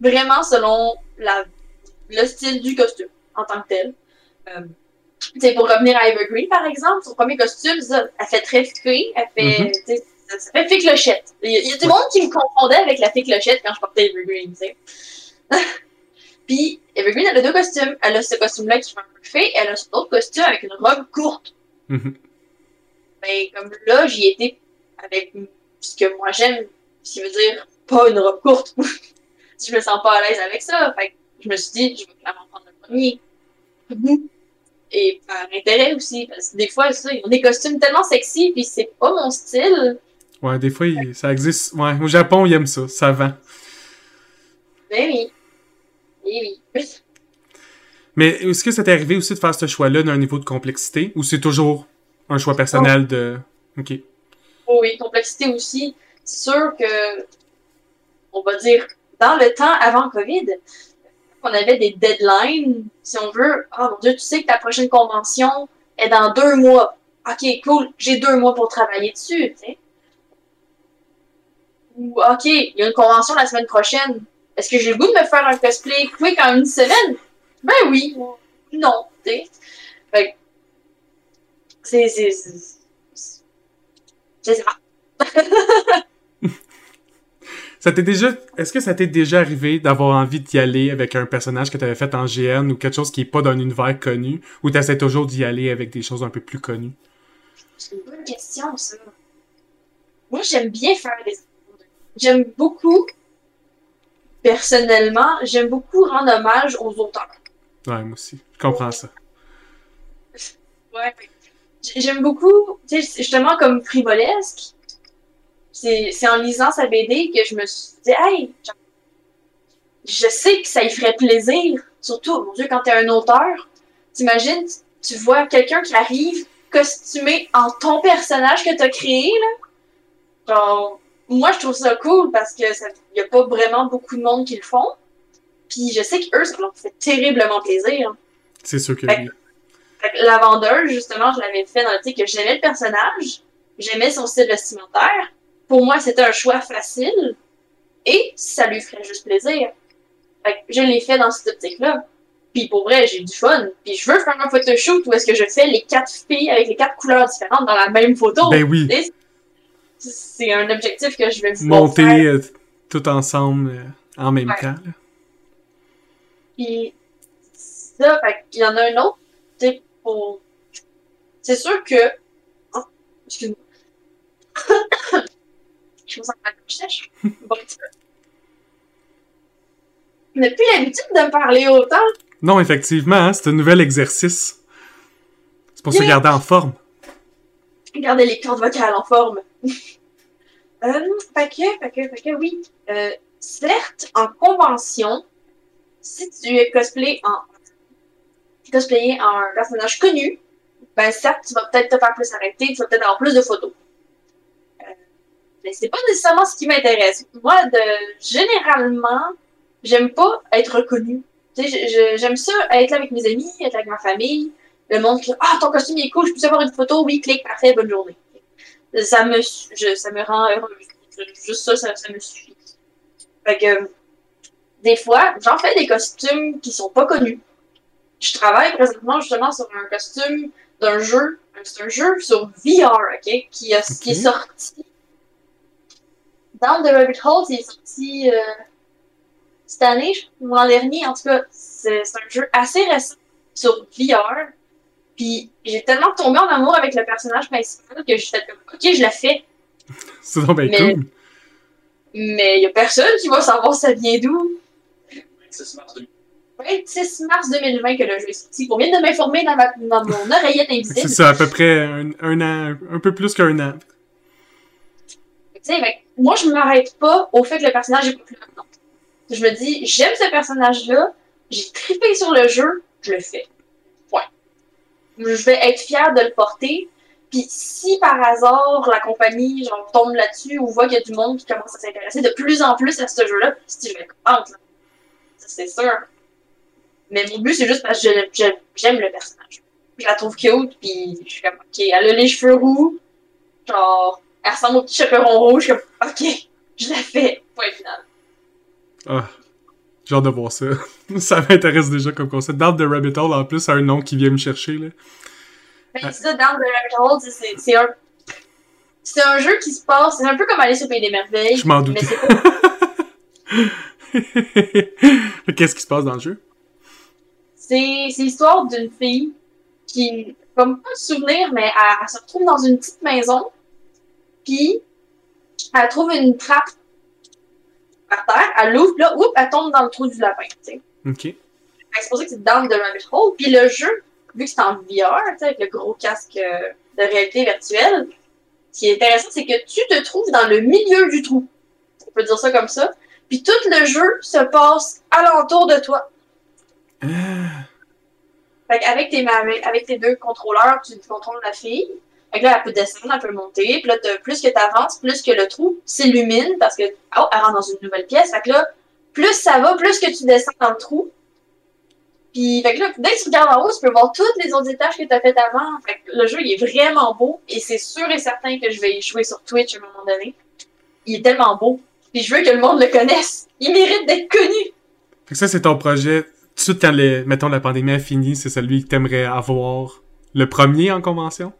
A: Vraiment selon la, le style du costume en tant que tel. Euh, tu sais, pour revenir à Evergreen, par exemple, son premier costume, ça, elle fait très fée, elle fait, tu sais, ça, ça fait fée clochette. Il y, a- il y a du monde qui me confondait avec la fée clochette quand je portais Evergreen, tu sais. Puis, Evergreen, elle a deux costumes. Elle a ce costume-là qui fait un peu fée, et elle a cet autre costume avec une robe courte. Ben, comme là, j'y étais avec ce que moi j'aime, ce qui veut dire pas une robe courte. je me sens pas à l'aise avec ça. Fait que je me suis dit, je vais clairement prendre le premier. Et par intérêt aussi, parce que des fois, ça, ils ont des costumes tellement sexy, puis c'est pas mon style.
B: Ouais, des fois, il- ça existe. Ouais, au Japon, ils aiment ça. Ça vend.
A: Ben oui. Eh oui.
B: Mais est-ce que ça t'est arrivé aussi de faire ce choix-là d'un niveau de complexité ou c'est toujours un choix personnel de. Ok.
A: Oh oui, complexité aussi. C'est sûr que, on va dire, dans le temps avant COVID, on avait des deadlines, si on veut. Ah mon Dieu, tu sais que ta prochaine convention est dans deux mois. Ok, cool, j'ai deux mois pour travailler dessus. Ou, ok, il y a une convention la semaine prochaine. Est-ce que j'ai le goût de me faire un cosplay quick en une semaine? Ben oui. Non, tu sais. C'est- C'est ça.
B: Ça t'est déjà. Est-ce que ça t'est déjà arrivé d'avoir envie d'y aller avec un personnage que t'avais fait en GN ou quelque chose qui est pas d'un univers connu ou t'essaies toujours d'y aller avec des choses un peu plus connues?
A: C'est une bonne question, ça. Moi, j'aime bien faire des. J'aime beaucoup, personnellement, j'aime beaucoup rendre hommage aux auteurs.
B: Ouais, moi aussi. Je comprends ça.
A: Ouais. J'aime beaucoup, tu sais, justement comme frivolesque. C'est en lisant sa BD que je me suis dit, hey, je sais que ça y ferait plaisir. Surtout, mon Dieu, quand t'es un auteur, t'imagines, tu tu vois quelqu'un qui arrive costumé en ton personnage que t'as créé, là. Genre, moi, je trouve ça cool parce que ça, y a pas vraiment beaucoup de monde qui le font. Puis je sais qu'eux, ça leur fait terriblement plaisir.
B: C'est sûr que oui.
A: La vendeuse, justement, je l'avais fait dans le titre que j'aimais le personnage, j'aimais son style vestimentaire. Pour moi, c'était un choix facile et ça lui ferait juste plaisir. Fait que je l'ai fait dans cette optique-là. Puis pour vrai, j'ai du fun. Puis je veux faire un photoshoot où est-ce que je fais les quatre filles avec les quatre couleurs différentes dans la même photo.
B: Ben oui.
A: C'est un objectif que je vais vouloir
B: Monter
A: faire.
B: euh, tout ensemble euh, en même
A: Ouais.
B: temps. là.
A: Puis ça, fait qu'il y en a un autre, pour... C'est sûr que... Oh, excuse-moi. Je me sens mal sèche. Bon. On n'a plus l'habitude de me parler autant.
B: Non, effectivement, hein, c'est un nouvel exercice. C'est pour se garder en forme.
A: Regardez les cordes vocales en forme. euh, fait que, fait que, fait que, oui. Euh, certes, en convention, si tu es cosplay en cosplayer en un personnage connu, ben certes, tu vas peut-être te faire plus arrêter, tu vas peut-être avoir plus de photos. Mais c'est pas nécessairement ce qui m'intéresse. Moi, de généralement, j'aime pas être reconnu. Tu sais, je- je- j'aime ça être là avec mes amis, être avec ma famille. Le monde qui Ah, ton costume est cool, je peux avoir une photo, oui, clique, parfait, bonne journée. Ça me, je, ça me rend heureuse. Juste ça, ça, ça me suffit. Fait que, des fois, j'en fais des costumes qui sont pas connus. Je travaille présentement justement sur un costume d'un jeu. C'est un jeu sur VR, ok? Qui, a, qui est sorti. Down the Rabbit Hole, c'est sorti euh, cette année, je- ou l'an dernier. En tout cas, c'est c'est un jeu assez récent sur VR. Puis j'ai tellement tombé en amour avec le personnage principal que j'ai fait comme, ok, je la fais.
B: C'est donc bien
A: Mais-
B: cool.
A: Mais il y a personne qui va savoir ça vient d'où.
C: 26 mars 2000.
A: 26 mars 2020 que le jeu est sorti. Pour bien de m'informer dans, ma- dans mon oreillette
B: C'est
A: invisible.
B: ça, à peu près un, un an, un peu plus qu'un an.
A: Tu sais, fait que moi, je m'arrête pas au fait que le personnage est populaire. Non. Je me dis, j'aime ce personnage-là, j'ai trippé sur le jeu, je le fais. Point. Je vais être fière de le porter. Puis si par hasard la compagnie genre, tombe là-dessus ou voit qu'il y a du monde qui commence à s'intéresser de plus en plus à ce jeu-là, si je vais être contente. c'est sûr. Mais mon but, c'est juste parce que j'aime le personnage. Je la trouve cute, puis je suis comme, ok, elle a les cheveux roux, genre, elle ressemble au petit chaperon rouge, comme, ok, je la fais, point final.
B: Ah, j'ai hâte de voir ça. ça m'intéresse déjà comme concept. Down the Rabbit Hole, en plus, c'est un nom qui vient me chercher, là.
A: Mais c'est ça, Down the Rabbit Hole, c'est- un. C'est un jeu qui se passe, c'est un peu comme Alice au Pays des Merveilles.
B: Je m'en
A: pas
B: Qu'est-ce qui se passe dans le jeu?
A: C'est c'est l'histoire d'une fille qui, comme pas de souvenir, mais elle, elle se retrouve dans une petite maison, puis elle trouve une trappe par terre, elle l'ouvre, là, oups, elle tombe dans le trou du lapin, tu sais.
B: Ok.
A: C'est pour ça que c'est Down the Rabbit Hole. Puis le jeu, vu que c'est en VR, tu sais, avec le gros casque euh, de réalité virtuelle, ce qui est intéressant, c'est que tu te trouves dans le milieu du trou. On peut dire ça comme ça. Puis tout le jeu se passe alentour de toi.
B: Ah,
A: Fait qu'avec tes, avec, avec tes deux contrôleurs, tu contrôles la fille. Fait que là, elle peut descendre, elle peut monter. Là, plus que tu avances, plus que le trou s'illumine parce que, oh, elle rentre dans une nouvelle pièce. Fait que là, plus ça va, plus que tu descends dans le trou. Puis, fait que là, dès que tu regardes en haut, tu peux voir tous les autres étages que tu as fait avant. Fait que le jeu, il est vraiment beau. Et c'est sûr et certain que je vais y jouer sur Twitch à un moment donné. Il est tellement beau. Puis je veux que le monde le connaisse. Il mérite d'être connu.
B: Fait que ça, c'est ton projet. Tout quand, les, mettons, la pandémie a fini, c'est celui que t'aimerais avoir le premier en convention?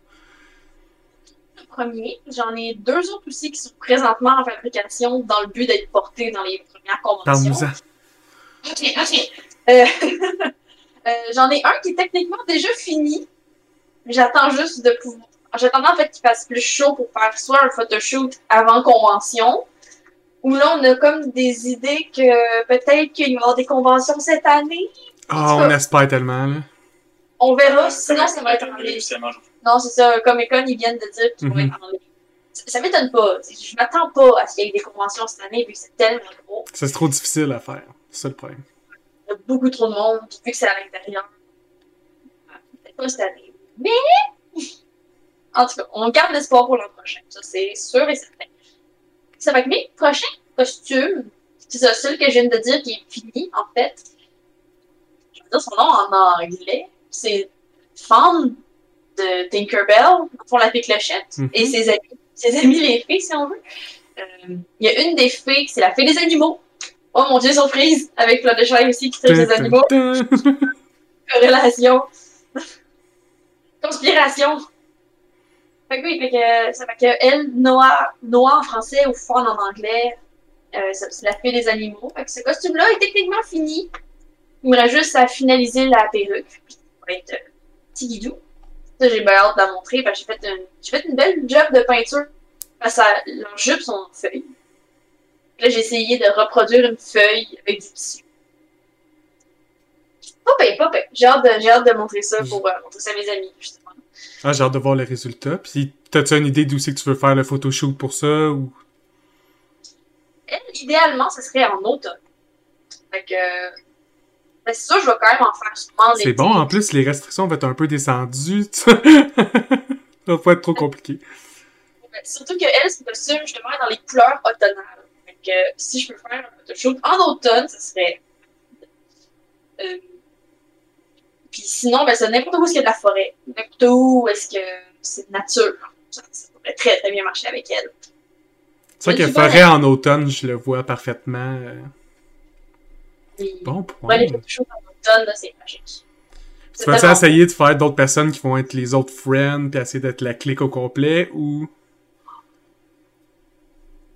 A: Premier. J'en ai deux autres aussi qui sont présentement en fabrication dans le but d'être portés dans les premières conventions.
B: Parle-nous-en.
A: Ok, ok. Euh, euh, J'en ai un qui est techniquement déjà fini. J'attends juste de pouvoir. J'attendais en fait qu'il fasse plus chaud pour faire soit un photoshoot avant convention, ou là on a comme des idées que peut-être qu'il va y avoir des conventions cette année.
B: Ah, on espère tellement, là.
A: On verra, sinon ça va être en ligne.
C: Officiellement, je-
A: Non, c'est ça, Comic Con, ils viennent de dire qu'ils vont
B: Mhm.
A: être en ligne. Ça, ça m'étonne pas. Je m'attends pas à ce qu'il y ait des conventions cette année, vu que c'est tellement gros.
B: C'est trop difficile à faire. C'est ça le problème.
A: Il y a beaucoup trop de monde, vu que c'est à l'intérieur. Peut-être pas cette année. Mais. En tout cas, on garde l'espoir pour l'an prochain. Ça, c'est sûr et certain. Ça va que mes prochains costumes, c'est ça, celui que je viens de dire qui est fini, en fait. Je vais dire son nom en anglais. C'est Fawn de Tinkerbell, pour la fée clochette,
B: Mhm.
A: et ses amis. Ses amis les fées, si on veut. Euh, Il y a une des fées, c'est la fée des animaux. Oh mon dieu, surprise! Avec Fluttershy aussi qui traite des animaux. Corrélation. Conspiration. Fait que oui, fait que, ça fait que elle, Noah, Noah en français ou Fawn en anglais, euh, c'est la fée des animaux. Fait que ce costume-là est techniquement fini. Il me reste juste à finaliser la perruque. Puis ça va être euh, petit guidou. Ça, j'ai bien hâte de la montrer parce que j'ai fait, une, j'ai fait une belle job de peinture. Parce que leurs jupes sont en feuilles. Là, j'ai essayé de reproduire une feuille avec du tissu. Pas pire, pas. J'ai hâte, de, j'ai hâte de montrer ça pour euh, montrer ça à mes amis, justement.
B: Ah, j'ai hâte de voir le résultat. Puis, t'as-tu une idée d'où c'est que tu veux faire le photoshoot pour ça? Ou...
A: Elle, idéalement, ce serait en automne. Fait que. Ben, c'est sûr, je vais quand même en faire souvent
B: C'est bon, en plus, les restrictions vont être un peu descendues. ça va pas être trop compliqué.
A: Surtout que elle, son costume, justement, dans les couleurs automnales. Que si je peux faire un photoshoot en automne, ce serait. Euh, Puis sinon, ben, c'est n'importe où est-ce qu'il y a de la forêt. N'importe où est-ce que c'est nature. Ça, ça pourrait très très bien marcher avec elle.
B: C'est vrai que forêt en automne, je le vois parfaitement. Bon
A: ouais,
B: point.
A: les photoshoots en automne, là, c'est magique.
B: Tu vas-tu
A: tellement
B: essayer de faire d'autres personnes qui vont être les autres friends puis essayer d'être la clique au complet ou?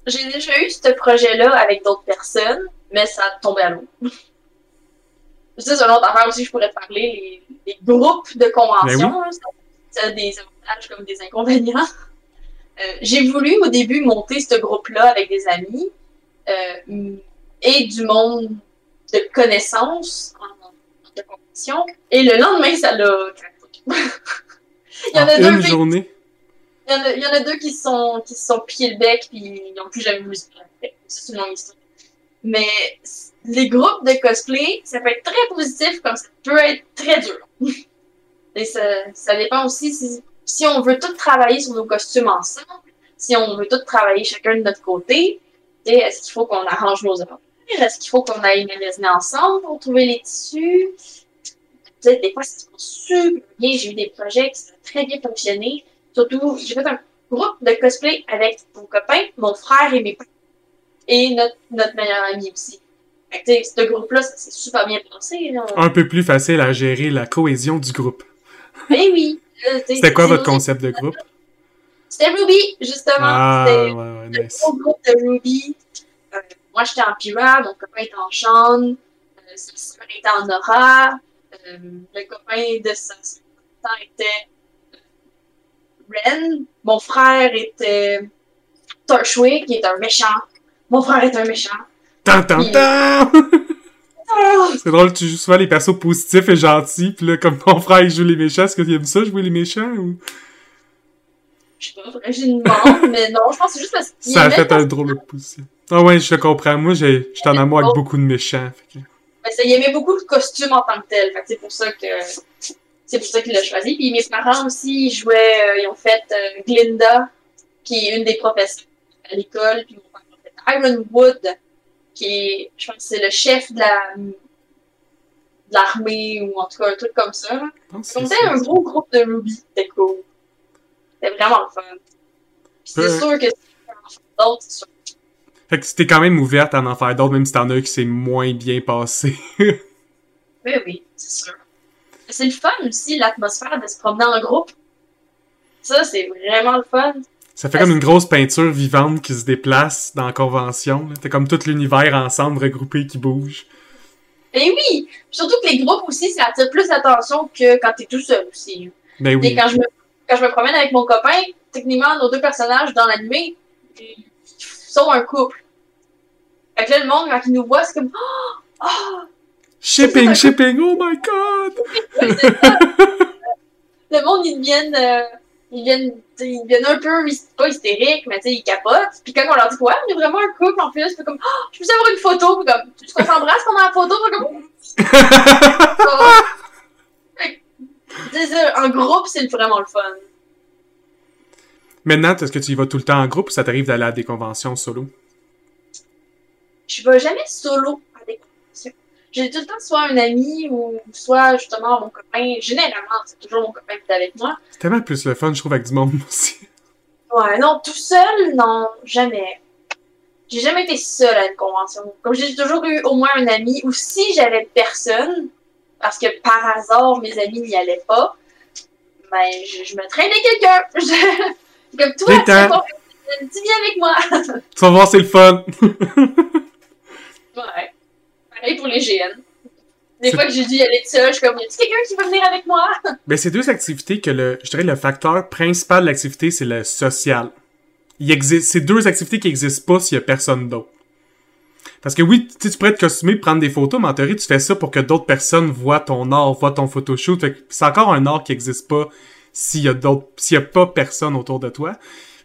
A: J'ai déjà eu ce projet-là avec d'autres personnes, mais ça a tombé à l'eau. C'est une autre affaire aussi, je pourrais te parler. Les, les groupes de convention,
B: Ben
A: ça a des avantages comme des inconvénients. Euh, J'ai voulu au début monter ce groupe-là avec des amis euh, et du monde de connaissances en, de convention. Et le lendemain, ça l'a craqué. Il y en
B: en
A: a deux
B: une journée?
A: il y, en a, il y en a deux qui se sont, qui sont piqués le bec puis ils n'ont plus jamais voulu se c'est une longue histoire. Mais les groupes de cosplay, ça peut être très positif comme ça peut être très dur. Et ça, ça dépend aussi si, si on veut tous travailler sur nos costumes ensemble, si on veut tous travailler chacun de notre côté. Est-ce qu'il faut qu'on arrange nos horaires? Est-ce qu'il faut qu'on aille magasiner ensemble pour trouver les tissus? Sais, des fois, ça se passe super bien. J'ai eu des projets qui ont très bien fonctionné. Surtout, j'ai fait un groupe de cosplay avec mon copain, mon frère et mes parents. Et notre, notre meilleur ami aussi. Fait que, ce groupe-là, ça s'est super bien passé. Là.
B: Un peu plus facile à gérer la cohésion du groupe.
A: Mais oui. tu sais,
B: C'était quoi votre concept de groupe?
A: C'était Ruby, justement.
B: Ah,
A: C'était
B: ouais, ouais,
A: le
B: nice.
A: gros groupe de Ruby. Euh, moi, j'étais en Pira, mon copain était en Sean, euh, sa sœur était en Aura, euh, le copain de sa sœur était euh, Ren, mon frère était Torchwick, qui est un méchant. Mon frère est un méchant.
B: Tan, tan,
A: Puis-
B: tan!
A: Ah!
B: C'est drôle, tu joues souvent les persos positifs et gentils, pis là, comme ton frère il joue les méchants, est-ce que tu aimes ça, jouer les méchants, ou?
A: Je sais pas, que je lui demande, mais non, je pense que c'est juste parce qu'il
B: ça a fait un drôle de position? Ah ouais, je te comprends. Moi, j'ai- j'étais en amour avec beaucoup de méchants. fait que-
A: Ben, ça, il aimait beaucoup le costume en tant que tel. Fait que c'est pour ça que c'est pour ça qu'il l'a choisi. Puis mes parents aussi, ils jouaient, euh, ils ont fait euh, Glinda, qui est une des professeurs à l'école, puis mon père a fait Ironwood, qui est, je pense que c'est le chef de la de l'armée, ou en tout cas un truc comme ça. là.
B: Donc, c'est-
A: un gros groupe de Ruby, c'était cool. C'était vraiment fun. Puis c'est
B: Euh.
A: sûr que si d'autres, c'est sûr.
B: Fait que t'es quand même ouverte à en faire d'autres, même si t'en as qui s'est moins bien passé.
A: Oui, oui, c'est sûr. C'est le fun aussi, l'atmosphère de se promener en groupe. Ça, c'est vraiment le fun.
B: Ça fait comme une grosse peinture vivante qui se déplace dans la convention. T'as comme tout l'univers ensemble regroupé qui bouge.
A: Et oui! Surtout que les groupes aussi, ça attire plus l'attention que quand t'es tout seul aussi.
B: Ben
A: Et
B: oui.
A: quand je, me, quand je me promène avec mon copain, techniquement, nos deux personnages dans l'animé sont un couple. Fait que là, le monde, quand il nous voit, c'est comme Oh! Oh!
B: Shipping, shipping, oh my god!
A: Le monde, ils deviennent, euh, ils sais, ils deviennent un peu, pas hystériques, mais tu sais, ils capotent. Puis quand on leur dit, ouais, on est vraiment un couple en plus, c'est comme, oh, je peux avoir une photo, puis comme, tu qu'on s'embrasse pendant la photo, puis comme, ça, en groupe, c'est vraiment le fun.
B: Maintenant, est-ce que tu y vas tout le temps en groupe ou ça t'arrive d'aller à des conventions solo?
A: Je vais jamais solo à des conventions. J'ai tout le temps soit un ami ou soit justement mon copain. Généralement, c'est toujours mon copain qui est avec moi.
B: C'est tellement plus le fun, je trouve, avec du monde aussi.
A: Ouais, non, tout seul, non, jamais. J'ai jamais été seule à une convention. Comme j'ai toujours eu au moins un ami, ou si j'avais personne, parce que par hasard, mes amis n'y allaient pas, ben, je, je me traînais quelqu'un. Comme toi, tu viens avec moi.
B: Tu vas voir, c'est le fun!
A: ouais. Pareil pour les GN. Des fois que j'ai dû y aller seule, je suis comme, y a-tu quelqu'un qui veut venir avec moi?
B: Ben, c'est deux activités que le, je dirais, le facteur principal de l'activité, c'est le social. Il existe, c'est deux activités qui existent pas s'il y a personne d'autre. Parce que oui, tu sais, tu pourrais te costumer, prendre des photos, mais en théorie, tu fais ça pour que d'autres personnes voient ton art, voient ton photoshoot. Fait que c'est encore un art qui existe pas s'il y a d'autres, s'il y a pas personne autour de toi.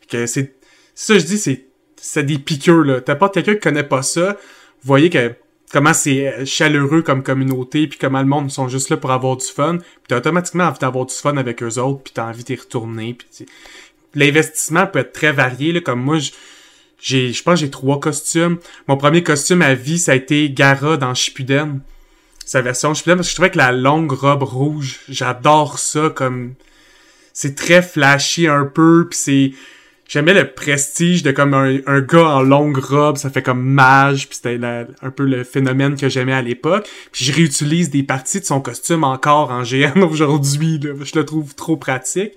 B: Que c'est, ça, je dis, c'est, c'est des piqûres, là. T'as pas quelqu'un qui connaît pas ça. Vous voyez que, comment c'est euh, chaleureux comme communauté, puis comment le monde sont juste là pour avoir du fun. Puis t'as automatiquement envie d'avoir du fun avec eux autres, puis t'as envie d'y retourner. Puis l'investissement peut être très varié, là, comme moi, j'ai, je pense j'ai trois costumes. Mon premier costume à vie, ça a été Gara dans Shippuden. Sa version Shippuden, parce que je trouvais que la longue robe rouge, j'adore ça, comme... C'est très flashy un peu, puis c'est... J'aimais le prestige de comme un, un gars en longue robe, ça fait comme mage, puis c'était un peu le phénomène que j'aimais à l'époque. Puis je réutilise des parties de son costume encore en GN aujourd'hui, je le trouve trop pratique.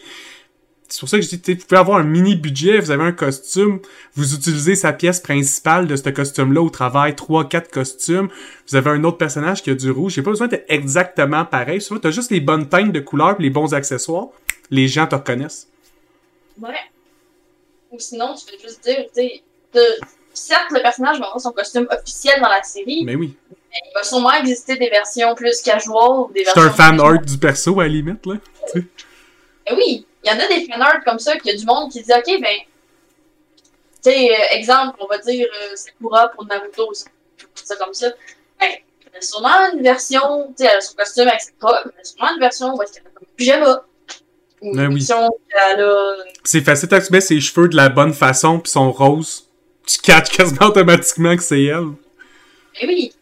B: C'est pour ça que je dis, vous pouvez avoir un mini budget, vous avez un costume, vous utilisez sa pièce principale de ce costume-là au travail, trois, quatre costumes, vous avez un autre personnage qui a du rouge, j'ai pas besoin d'être exactement pareil, souvent t'as juste les bonnes teintes de couleurs les bons accessoires, les gens te reconnaissent.
A: Ouais. Ou sinon, tu fais juste dire, tu sais, de- certes, le personnage va avoir son costume officiel dans la série,
B: Mais oui.
A: mais il va sûrement exister des versions plus casual ou des versions.
B: un fan art du perso, à la limite, là.
A: Eh oui, il y en a des fanarts comme ça, qu'il y a du monde qui dit, ok, ben, tu sais, euh, exemple, on va dire euh, Sakura pour Naruto, ça, ça comme ça. Ben, il y a sûrement une version, tu sais, elle a son costume, etc. Mais il y a sûrement une version où est-ce qu'elle a comme pyjama. Une
B: oui. C'est facile, quand tu ses cheveux de la bonne façon pis son rose, tu catches quasiment automatiquement que c'est elle.
A: Eh oui.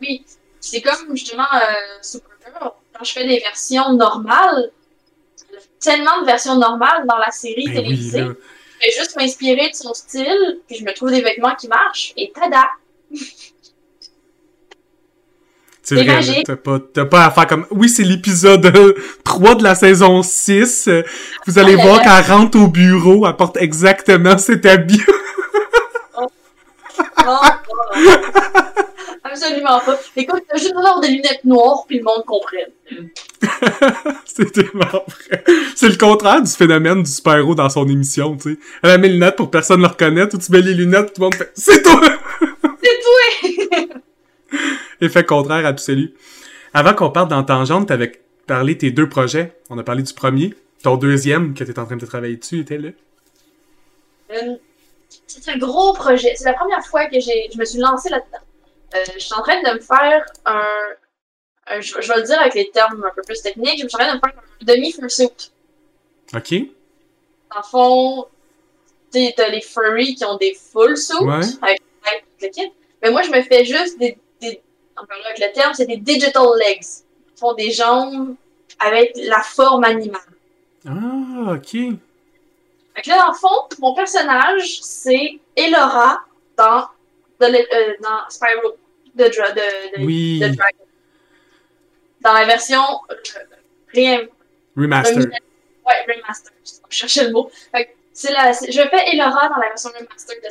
A: Oui. C'est comme justement euh, Supergirl. Quand je fais des versions normales, tellement de versions normales dans la série
B: Ben
A: télévisée. Je vais juste m'inspirer de son style, puis je me trouve des vêtements qui marchent, et tada!
B: C'est vrai, t'as pas, t'as pas à faire comme, oui, c'est l'épisode euh, 3 de la saison 6. euh, Vous allez
A: Oh là
B: voir qu'elle rentre au bureau, elle porte exactement cet habit.
A: Non, non. Absolument pas. Écoute, t'as juste besoin des lunettes noires, puis le monde comprenne.
B: c'est tellement vrai. C'est le contraire du phénomène du super-héros dans son émission, tu sais. Elle a mis les lunettes pour que personne ne le reconnaisse, ou tu mets les lunettes, tout le monde fait, c'est toi!
A: C'est toi!
B: Effet contraire absolu. Avant qu'on parte dans Tangente, t'avais parlé de tes deux projets. On a parlé du premier. Ton deuxième, que t'es en train de travailler dessus, était là.
A: Euh, C'est un gros projet. C'est la première fois que je me suis lancée là-dedans. Euh, je suis en train de me faire un, je, je vais le dire avec les termes un peu plus techniques, je suis en train de me faire un demi-fursuit.
B: Ok.
A: Dans le fond, t'as les furries qui ont des full suits
B: Ouais.
A: avec avec le kit. Mais moi, je me fais juste des. des encore là, avec le terme, c'est des digital legs. Ils font des jambes avec la forme animale.
B: Ah, ok.
A: Que là, dans le fond, mon personnage, c'est Elora dans, de, euh, dans Spyro de, de, de,
B: Oui.
A: de Dragon. Dans la version euh,
B: Remaster.
A: ouais, remaster. Je cherchais le mot. Fait que la, je fais Elora dans la version remaster de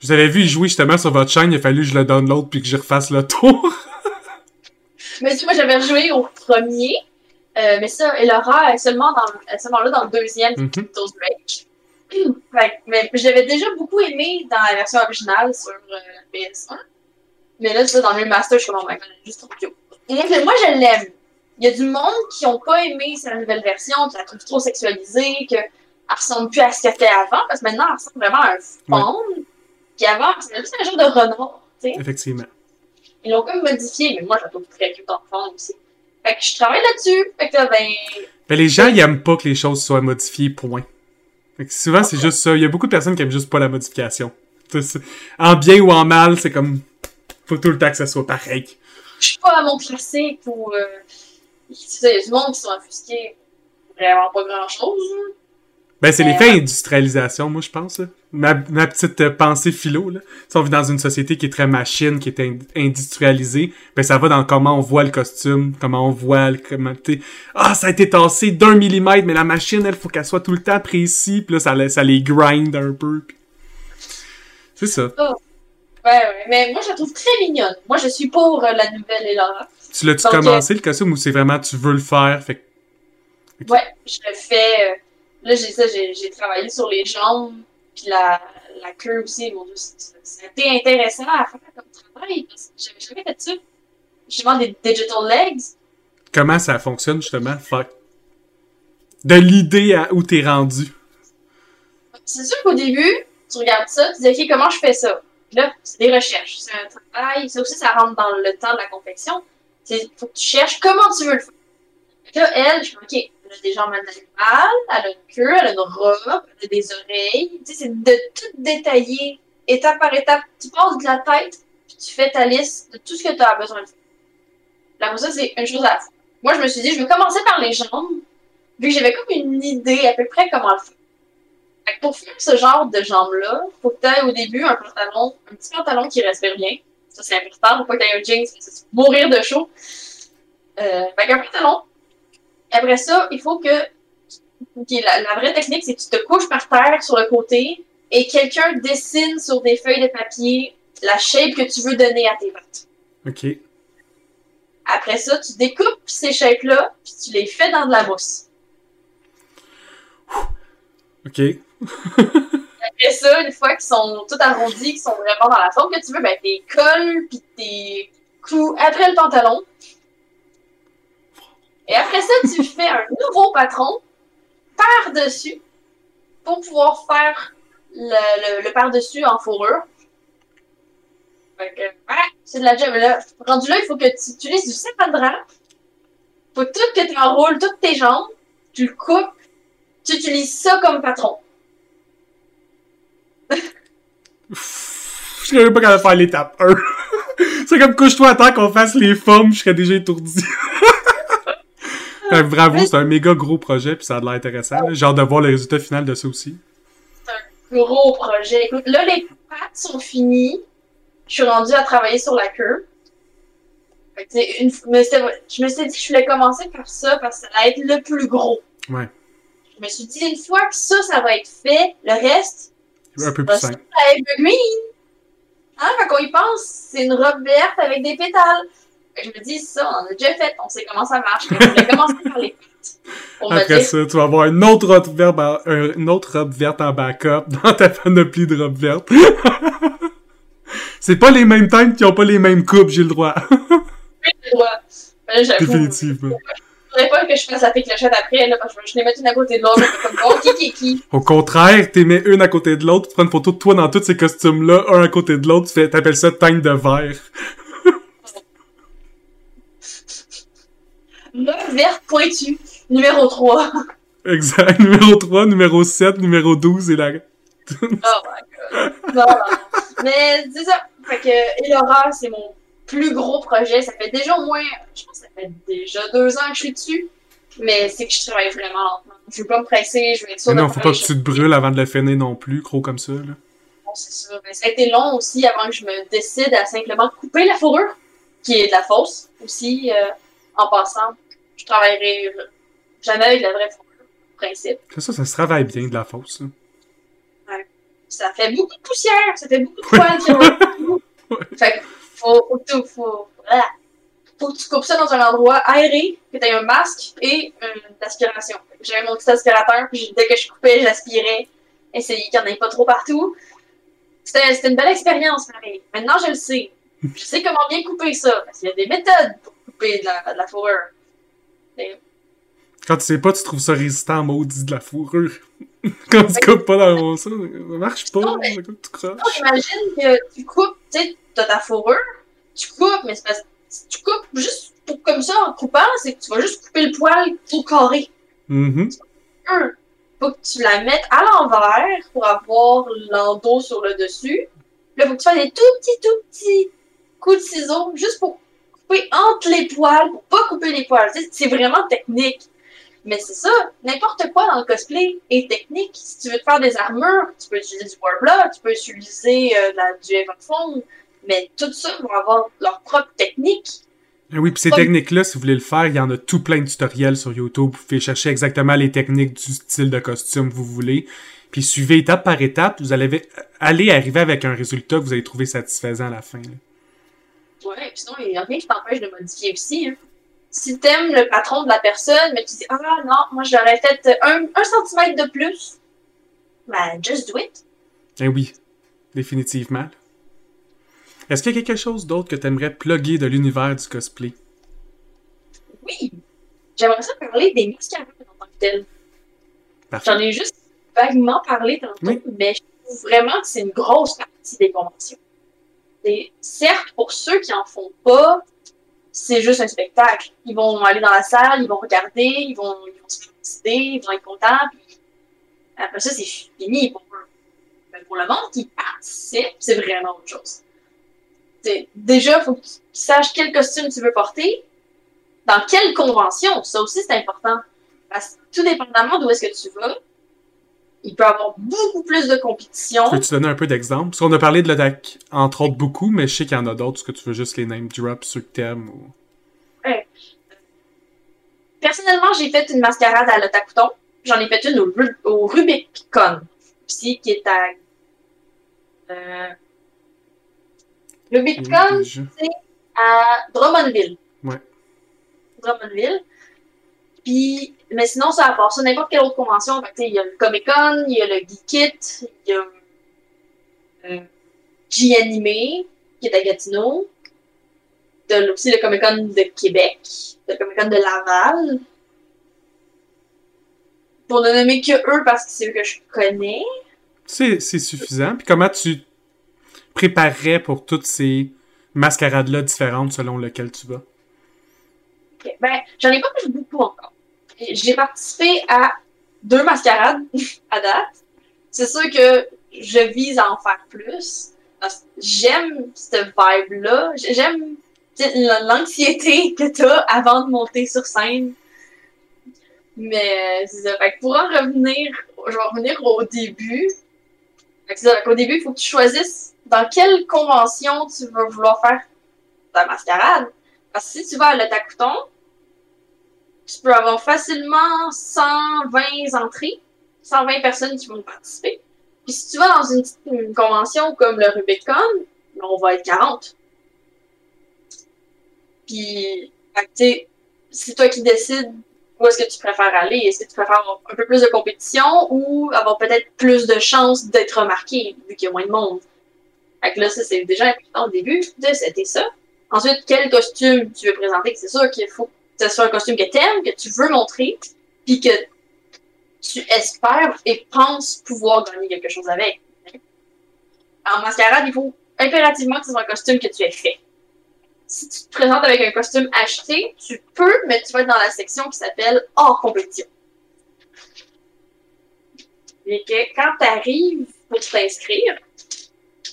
B: Je vous avais vu jouer justement sur votre chaîne, il a fallu que je le download puis que je refasse le tour.
A: Mais tu vois, j'avais joué au premier. euh, mais ça, Elora est seulement, dans, seulement là dans le deuxième,
B: Mhm.
A: Those Rage. Mais je l'avais déjà beaucoup aimé dans la version originale sur euh, la PS1. Mais là, ça, dans le remaster, je suis comme, oh my god, juste trop cute. Et moi, je- l'aime. Il y a du monde qui ont pas aimé sa nouvelle version, qui la trouve trop sexualisée, qu'elle ressemble plus à ce qu'elle était avant, parce que maintenant, elle ressemble vraiment à un faune. Puis avant, c'est juste un genre de renard, tu sais.
B: Effectivement.
A: Ils l'ont comme modifié, mais moi, je la trouve très cute en aussi. Fait que je travaille là-dessus. Fait que là, ben,
B: Ben, les gens, ils aiment pas que les choses soient modifiées, point. Fait que souvent, c'est juste ça. Il y a beaucoup de personnes qui aiment juste pas la modification. En bien ou en mal, c'est comme... Faut tout le temps que ça soit pareil.
A: je suis pas à mon classique ou. Euh, il y a du monde qui sont offusqués vraiment pas grand-chose. là.
B: Ben, c'est
A: Euh,
B: l'effet industrialisation, moi, je pense. là. Ma, ma petite euh, pensée philo, là. Si on vit dans une société qui est très machine, qui est ind- industrialisée, ben, ça va dans comment on voit le costume, comment on voit le... Comment, ah, ça a été tassé d'un millimètre, mais la machine, elle, faut qu'elle soit tout le temps précis, puis là, ça, ça les grind un peu. puis- C'est ça.
A: Ouais, ouais, mais moi, je la trouve très mignonne. Moi, je suis pour euh, la nouvelle Elora.
B: Tu l'as-tu commencé, le costume, ou c'est vraiment tu veux le faire, fait que-
A: Ouais, je le fais. euh, là, j'ai ça, j'ai travaillé sur les jambes, puis la, la queue aussi. Mon Dieu, c'était intéressant à faire comme travail, parce que j'avais jamais fait ça. J'ai vraiment des digital legs.
B: comment ça fonctionne, justement, faire de l'idée à où t'es rendu.
A: C'est sûr qu'au début, tu regardes ça, tu dis, OK, comment je fais ça? Puis là, c'est des recherches, c'est un travail. Ça aussi, ça rentre dans le temps de la confection. Il faut que tu cherches comment tu veux le faire. Que là, elle, je fais, OK, elle a des jambes animales, elle a une queue, elle a une robe, elle a des oreilles. Tu sais, c'est de tout détailler, étape par étape. Tu passes de la tête, puis tu fais ta liste de tout ce que tu as besoin de faire. Pour ça, c'est une chose à la fois. Moi, je me suis dit, je vais commencer par les jambes, vu que j'avais comme une idée à peu près comment le faire. Pour faire ce genre de jambes-là, faut que tu aies au début un pantalon, un petit pantalon qui respire bien. Ça, c'est important. Faut pas que tu aies un jeans, mourir de chaud. Euh, fait qu'un pantalon. Après ça, il faut que. la vraie technique, c'est que tu te couches par terre sur le côté et quelqu'un dessine sur des feuilles de papier la shape que tu veux donner à tes pattes.
B: OK.
A: Après ça, tu découpes ces shapes-là, puis tu les fais dans de la mousse.
B: OK.
A: Après ça, une fois qu'ils sont tout arrondis, qu'ils sont vraiment dans la forme que tu veux, ben t'es colles puis t'es clous après le pantalon. Et après ça, tu fais un nouveau patron par-dessus pour pouvoir faire le, le, le par-dessus en fourrure. Fait que, voilà, c'est de la job. Là, rendu là, il faut que tu utilises du sapin Faut tout que tu enroules toutes tes jambes, tu le coupes, tu utilises ça comme patron.
B: Je serais même pas capable de faire l'étape 1. c'est comme couche-toi à temps qu'on fasse les formes, je serais déjà étourdi. Bravo, c'est un méga gros projet, puis ça a de l'air intéressant. J'ai hâte de voir le résultat final de ça aussi.
A: gros projet. Écoute, là, les pattes sont finies. Je suis rendue à travailler sur la queue. Fait une... mais je me suis dit que je voulais commencer par ça parce que ça allait être le plus gros.
B: Ouais.
A: Je me suis dit, une fois que ça, ça va être fait, le reste,
B: Un peu
A: va
B: plus simple.
A: à evergreen. Hein, quand on y pense, c'est une robe verte avec des pétales. Je me dis, ça, on en a déjà fait, on sait comment ça marche. Mais je commencer par les. On
B: Après
A: dire,
B: ça, tu vas avoir une autre robe verte, en- un- une autre robe verte en backup dans ta panoplie de robes vertes. c'est pas les mêmes teintes qui ont pas les mêmes coupes, j'ai le droit.
A: le droit. Mais là, j'avoue,
B: Définitivement.
A: faudrait pas que je fasse la clochette après, là, parce que je vais les mettre une à côté de l'autre. Comme, bon, qui, qui, qui?
B: Au contraire, t'es mets une à côté de l'autre, tu prends une photo de toi dans tous ces costumes-là, un à côté de l'autre, tu fais, t'appelles ça teinte de verre.
A: Le vert pointu, numéro 3.
B: Exact. Numéro 3, numéro 7, numéro 12 et la...
A: Oh my god. Non, non. Mais c'est ça. Fait que Elora, c'est mon plus gros projet. Ça fait déjà au moins, je pense que ça fait déjà deux ans que je suis dessus. Mais c'est que je travaille vraiment lentement. Je veux pas me presser, je veux être sûre
B: Mais non,
A: de
B: faut pas que tu te brûles avant de le finir non plus, gros comme ça, là.
A: choses, c'est ça. Mais ça a été long aussi avant que je me décide à simplement couper la fourrure, qui est de la fausse aussi. euh, en passant, je travaillerai jamais avec la vraie fourrure, en principe.
B: C'est ça, ça se travaille bien de la fausse, là.
A: ça fait beaucoup de poussière, ça fait beaucoup de poils qui remontent. Fait que faut, faut, que tu- faut, faut que tu coupes ça dans un endroit aéré, que tu aies un masque et une aspiration. J'avais mon petit aspirateur, puis dès que je coupais, j'aspirais. Essayer qu'il n'y en ait pas trop partout. C'était c'était une belle expérience, Marie. Maintenant, je le sais. Je sais comment bien couper ça, parce qu'il y a des méthodes pour couper de la, de la fourrure.
B: Quand tu sais pas, tu trouves ça résistant maudit de la fourrure. Quand tu coupes pas dans mon ça, ça marche pas,
A: Non, mais-
B: tu croches.
A: Donc, imagine que tu coupes, tu sais, t'as ta fourrure, tu coupes, mais c'est parce que si tu coupes juste pour, comme ça en coupant, c'est que tu vas juste couper le poil tout carré.
B: Mhm.
A: Un, faut que tu la mettes à l'envers pour avoir l'endos sur le dessus. Là, faut que tu fasses des tout petits, tout petits coups de ciseaux juste pour couper entre les poils, pour pas couper les poils. C'est vraiment technique. Mais c'est ça, n'importe quoi dans le cosplay est technique. Si tu veux te faire des armures, tu peux utiliser du Warbler, tu peux utiliser euh, la, du Everfoam, mais tout ça vont avoir leur propre technique.
B: Ah oui, puis ces techniques-là, si vous voulez le faire, il y en a tout plein de tutoriels sur YouTube. Vous pouvez chercher exactement les techniques du style de costume que vous voulez. Puis suivez étape par étape, vous allez aller arriver avec un résultat que vous allez trouver satisfaisant à la fin. là.
A: Ouais, puis sinon, il n'y a rien qui t'empêche de modifier aussi. Hein. Si t'aimes le patron de la personne, mais tu dis Ah non, moi j'aurais fait un, un centimètre de plus, ben just do it.
B: Eh oui, définitivement. Est-ce qu'il y a quelque chose d'autre que tu aimerais plugger de l'univers du cosplay?
A: Oui, j'aimerais ça parler des mascarades en tant que.
B: Parfait.
A: J'en ai juste vaguement parlé tantôt,
B: Oui.
A: mais je trouve vraiment que c'est une grosse partie des conventions. Certes, pour ceux qui en font pas, c'est juste un spectacle. Ils vont aller dans la salle, ils vont regarder, ils vont, ils vont se décider, ils vont être contents, après ça, c'est fini pour eux. Mais pour le monde qui participe, c'est vraiment autre chose. Déjà, il faut que tu saches quel costume tu veux porter, dans quelle convention, ça aussi c'est important. Parce que tout dépendamment d'où est-ce que tu vas, il peut avoir beaucoup plus de compétition.
B: Peux-tu donner un peu d'exemple? Parce qu'on a parlé de l'attaque, entre autres, beaucoup, mais je sais qu'il y en a d'autres. Est-ce que tu veux juste les name drop ceux que t'aimes ou...
A: Personnellement, j'ai fait une mascarade à l'Otakuton. J'en ai fait une au, Ru- au Rubicon, aussi, qui est à... Euh, Rubicon,
B: Déjà.
A: à Drummondville.
B: Ouais.
A: Drummondville. Puis, mais sinon, ça, à part ça, n'importe quelle autre convention, sais, il y a le Comic Con, il y a le Geekit, il y a euh, G-Animé, qui est à Gatineau. T'as aussi le Comic Con de Québec, le Comic Con de Laval. Pour ne nommer que eux parce que c'est eux que je connais.
B: C'est c'est suffisant. Puis comment tu préparerais pour toutes ces mascarades-là différentes selon lequel tu vas?
A: Ben, j'en ai pas beaucoup encore. J'ai participé à deux mascarades à date. C'est sûr que je vise à en faire plus. J'aime cette vibe-là. J'aime tu l'anxiété que t'as avant de monter sur scène. Mais c'est ça. Fait que pour en revenir, je vais revenir au début. Fait que ça. Qu'au début, il faut que tu choisisses dans quelle convention tu vas vouloir faire ta mascarade. Parce que si tu vas à l'Otakuton, tu peux avoir facilement 120 entrées, 120 personnes qui vont participer. Puis si tu vas dans une, convention comme le Rubicon, on va être 40. Puis, tu c'est toi qui décides où est-ce que tu préfères aller. Est-ce que tu préfères avoir un peu plus de compétition ou avoir peut-être plus de chances d'être remarqué vu qu'il y a moins de monde? Fait que là, ça, c'est déjà important au début de c'était ça. Ensuite, quel costume tu veux présenter? C'est sûr qu'il faut que ce soit un costume que t'aimes, que tu veux montrer, puis que tu espères et penses pouvoir gagner quelque chose avec. En mascarade, il faut impérativement que ce soit un costume que tu aies fait. si tu te présentes avec un costume acheté, tu peux, mais tu vas être dans la section qui s'appelle hors compétition. Et que quand tu arrives pour t'inscrire,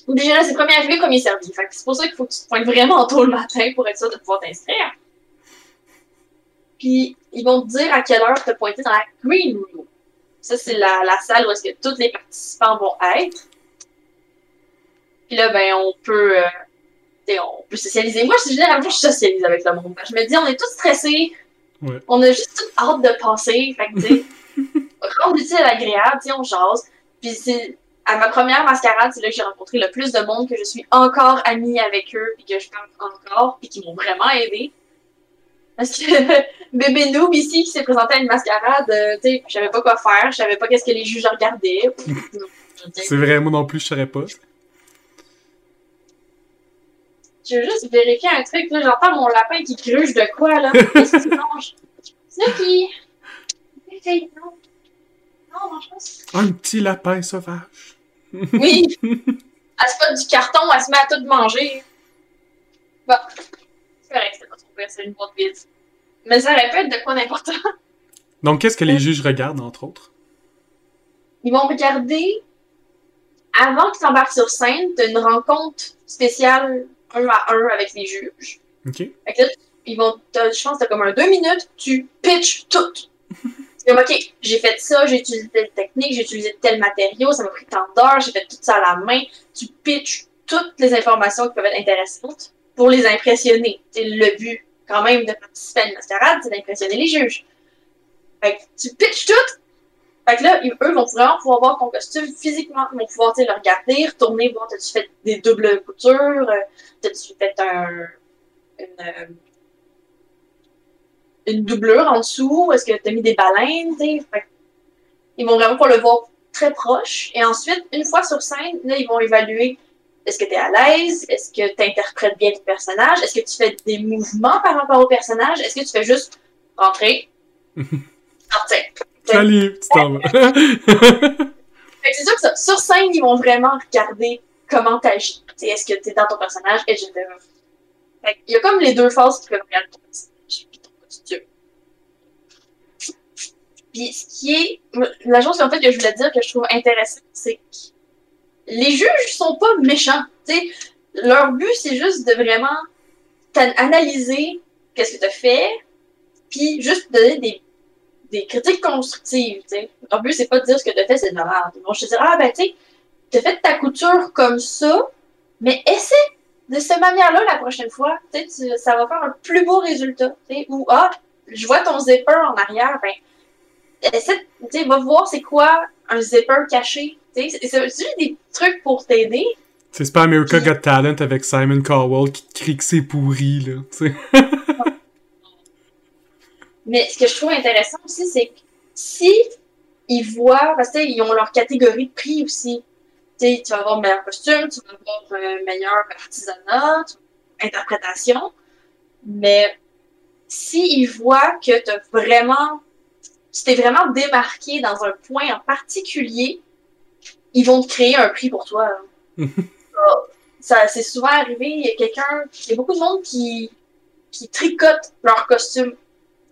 A: déjà là, c'est premier arrivé, premier servi. Fait c'est pour ça qu'il faut que tu te pointes vraiment tôt le matin pour être sûr de pouvoir t'inscrire. Puis, ils vont te dire à quelle heure te pointer dans la green room. Ça, c'est la, la salle où est-ce que tous les participants vont être. Puis là, ben, on peut, euh, on peut socialiser. Moi, je- généralement, je socialise avec le monde. Je me dis, on est tous stressés.
B: Ouais.
A: On a juste toute hâte de passer. Fait que, tu rendre utile à l'agréable, tu on jase. Puis c'est à ma première mascarade, c'est là que j'ai rencontré le plus de monde, que je suis encore amie avec eux, puis que je parle encore, puis qui m'ont vraiment aidé. Parce que bébé noob ici qui s'est présenté à une mascarade, euh, tu sais, je savais pas quoi faire, je savais pas qu'est-ce que les juges regardaient.
B: C'est vrai, moi non plus, je saurais pas.
A: Je veux juste vérifier un truc, là, j'entends mon lapin qui gruge de quoi, là. Qu'est-ce que tu manges? C'est qui... Non, non, mange pas.
B: Un petit lapin sauvage.
A: Oui! Elle se fait du carton, elle se met à tout manger. Bon, c'est correct, c'était pas pire, c'est une boîte vide. Mais ça répète de quoi d'important.
B: Donc, qu'est-ce que les juges regardent, entre autres?
A: Ils vont regarder, avant qu'ils s'embarquent sur scène, t'as une rencontre spéciale un à un avec les juges.
B: OK?
A: Fait que là, ils vont, t'as- je pense t'as comme un deux minutes, tu pitches tout. C'est comme, OK, j'ai fait ça, j'ai utilisé telle technique, j'ai utilisé tel matériau, ça m'a pris tant d'heures, j'ai fait tout ça à la main. Tu pitches toutes les informations qui peuvent être intéressantes pour les impressionner. C'est le but, quand même, de participer à une mascarade, c'est d'impressionner les juges. Fait que tu pitches tout. Fait que là, eux vont vraiment pouvoir voir ton costume physiquement. Ils vont pouvoir, le regarder, retourner, voir, t'as-tu fait des doubles coutures, euh, t'as-tu fait un, une, euh, une doublure en dessous? Est-ce que tu as mis des baleines? t'sais? Fait que ils vont vraiment pouvoir le voir très proche. Et ensuite, une fois sur scène, là, ils vont évaluer est-ce que tu es à l'aise? Est-ce que tu interprètes bien le personnage? Est-ce que tu fais des mouvements par rapport au personnage? Est-ce que tu fais juste rentrer, sortir?
B: Salut, tu t'en vas.
A: Fait que c'est sûr que ça, sur scène, ils vont vraiment regarder comment t'agis. T'sais, Est-ce que t'es dans ton personnage, etc. Fait qu'il y a comme les deux phases qui peuvent regarder ton personnage puis ton costume. Puis ce qui est... La chose en fait que je voulais dire que je trouve intéressant, c'est que les juges sont pas méchants. Leur but, c'est juste de vraiment analyser qu'est-ce que tu as fait, puis juste donner des critiques constructives, tu. Leur but, c'est pas de dire ce que t'as fait, c'est de la merde. Te dire, ah, ben, tu t'as fait ta couture comme ça, mais essaie de cette manière-là la prochaine fois. Tu tu- ça va faire un plus beau résultat, tu. Ou, ah, je vois ton zipper en arrière, ben, essaie, tu va voir c'est quoi un zipper caché, tu. C'est- des trucs pour t'aider?
B: C'est pas America Got Talent avec Simon Cowell qui te crie que c'est pourri, là. tu sais.
A: Mais ce que je trouve intéressant aussi, c'est que si ils voient, parce que tu sais, ils ont leur catégorie de prix aussi. Tu vas avoir meilleur costume, tu vas avoir euh, meilleur artisanat, interprétation. Mais si ils voient que tu vraiment, tu t'es vraiment démarqué dans un point en particulier, ils vont te créer un prix pour toi. là. ça, c'est souvent arrivé, il y a quelqu'un, il y a beaucoup de monde qui, qui tricote leur costume.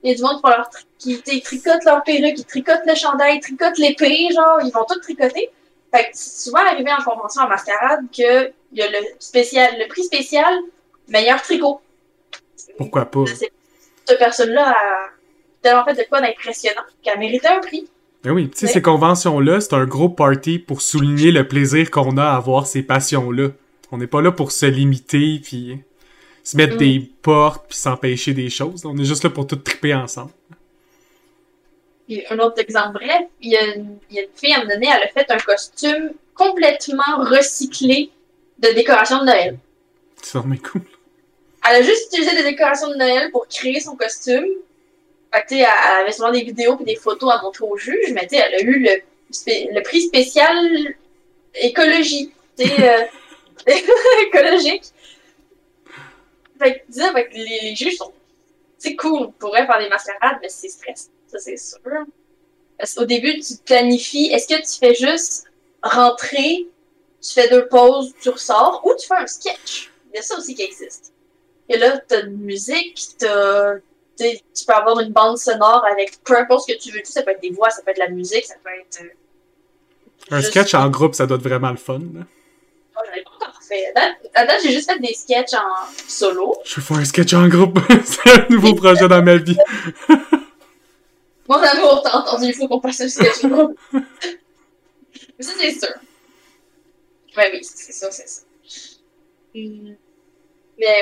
A: Il y a du monde qui, leur tri- qui tu sais, tricotent leur perruque, qui tricotent le chandail, tricotent l'épée, genre, ils vont tout tricoter. Fait que c'est souvent arrivé en convention en mascarade que il y a le spécial, le prix spécial, meilleur tricot.
B: Pourquoi pas?
A: Cette personne-là a tellement fait de quoi d'impressionnant qu'elle méritait un prix.
B: Ben oui, tu sais, ces conventions-là, c'est un gros party pour souligner le plaisir qu'on a à avoir ces passions-là. On n'est pas là pour se limiter, puis se mettre
A: Mm.
B: des portes, puis s'empêcher des choses. On est juste là pour tout triper ensemble.
A: Puis un autre exemple bref, il y, a une, il y a une fille à un moment donné, elle a fait un costume complètement recyclé de décoration de Noël.
B: C'est vraiment cool.
A: Elle a juste utilisé des décorations de Noël pour créer son costume. Elle avait souvent des vidéos et des photos à montrer au juge, mais elle a eu le, le prix spécial écologie. Écologique. Les, juges sont. C'est cool, on pourrait faire des mascarades, mais c'est stressant. Ça, c'est sûr. Parce début, tu planifies. Est-ce que tu fais juste rentrer, tu fais deux pauses, tu ressors, ou tu fais un sketch? Il y a ça aussi qui existe. Et là, t'as de musique, t'as. Tu peux avoir une bande sonore avec peu importe ce que tu veux. Ça peut être des voix, ça peut être de la musique, ça peut être. euh,
B: Un
A: juste-
B: sketch en groupe, ça doit être vraiment le fun. là.
A: Oh, j'en ai pas encore fait. À date- j'ai juste fait des sketchs en solo.
B: Je faire un sketch en groupe. c'est un nouveau projet dans ma vie.
A: Mon amour, t'as entendu, il faut qu'on fasse un sketch en groupe. Mais ça, c'est sûr. Ouais, oui, c'est ça, c'est ça. Mais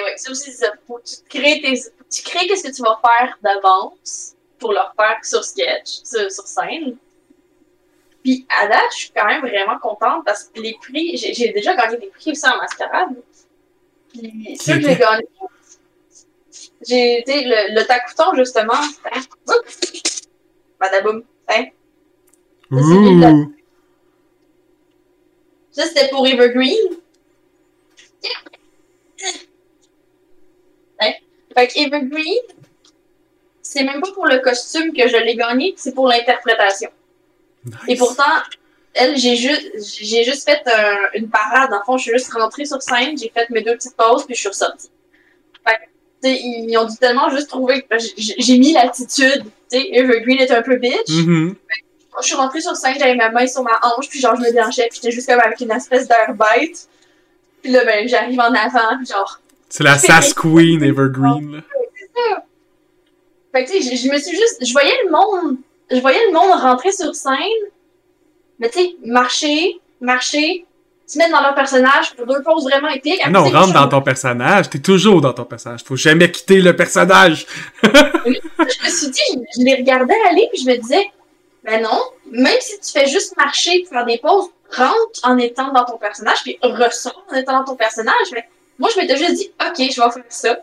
A: ouais, ça aussi, c'est ça. Faut que tu crées tes. Tu crées qu'est-ce que tu vas faire d'avance pour le faire sur sketch, sur, sur scène? Puis à date, je suis quand même vraiment contente parce que les prix, j'ai déjà gagné des prix aussi en mascarade. Puis ceux que j'ai gagnés, j'ai été le, le tacouton justement. hein, Badaboum. Hein? Ça, c'était pour Evergreen. Hein? Fait que Evergreen, c'est même pas pour le costume que je l'ai gagné, c'est pour l'interprétation. Et pourtant, elle, j'ai juste, j'ai juste fait un- une parade. En fond, je suis juste rentrée sur scène, j'ai fait mes deux petites pauses, puis je suis ressortie. Fait que, tu sais, ils ont dû tellement juste trouver que j'ai mis l'attitude. Evergreen est un peu bitch.
B: Mhm.
A: Je suis rentrée sur scène, j'avais ma main sur ma hanche, puis genre, je me déhanchais, puis j'étais juste comme avec une espèce d'air bête. Puis là, ben, j'arrive en avant, puis genre.
B: C'est la Sass Queen Evergreen. Là.
A: Fait que, tu sais, je, je me suis juste. Je voyais le monde. Je voyais le monde rentrer sur scène, mais tu sais, marcher, marcher, se mettre dans leur personnage pour deux poses vraiment épiques.
B: Ah non, rentre dans ton personnage. T'es toujours dans ton personnage. Faut jamais quitter le personnage.
A: Je me suis dit, je, je les regardais aller, puis je me disais, ben non, même si tu fais juste marcher et faire des pauses, rentre en étant dans ton personnage, puis ressors en étant dans ton personnage. Mais moi, je m'étais juste dit, ok, je vais faire ça.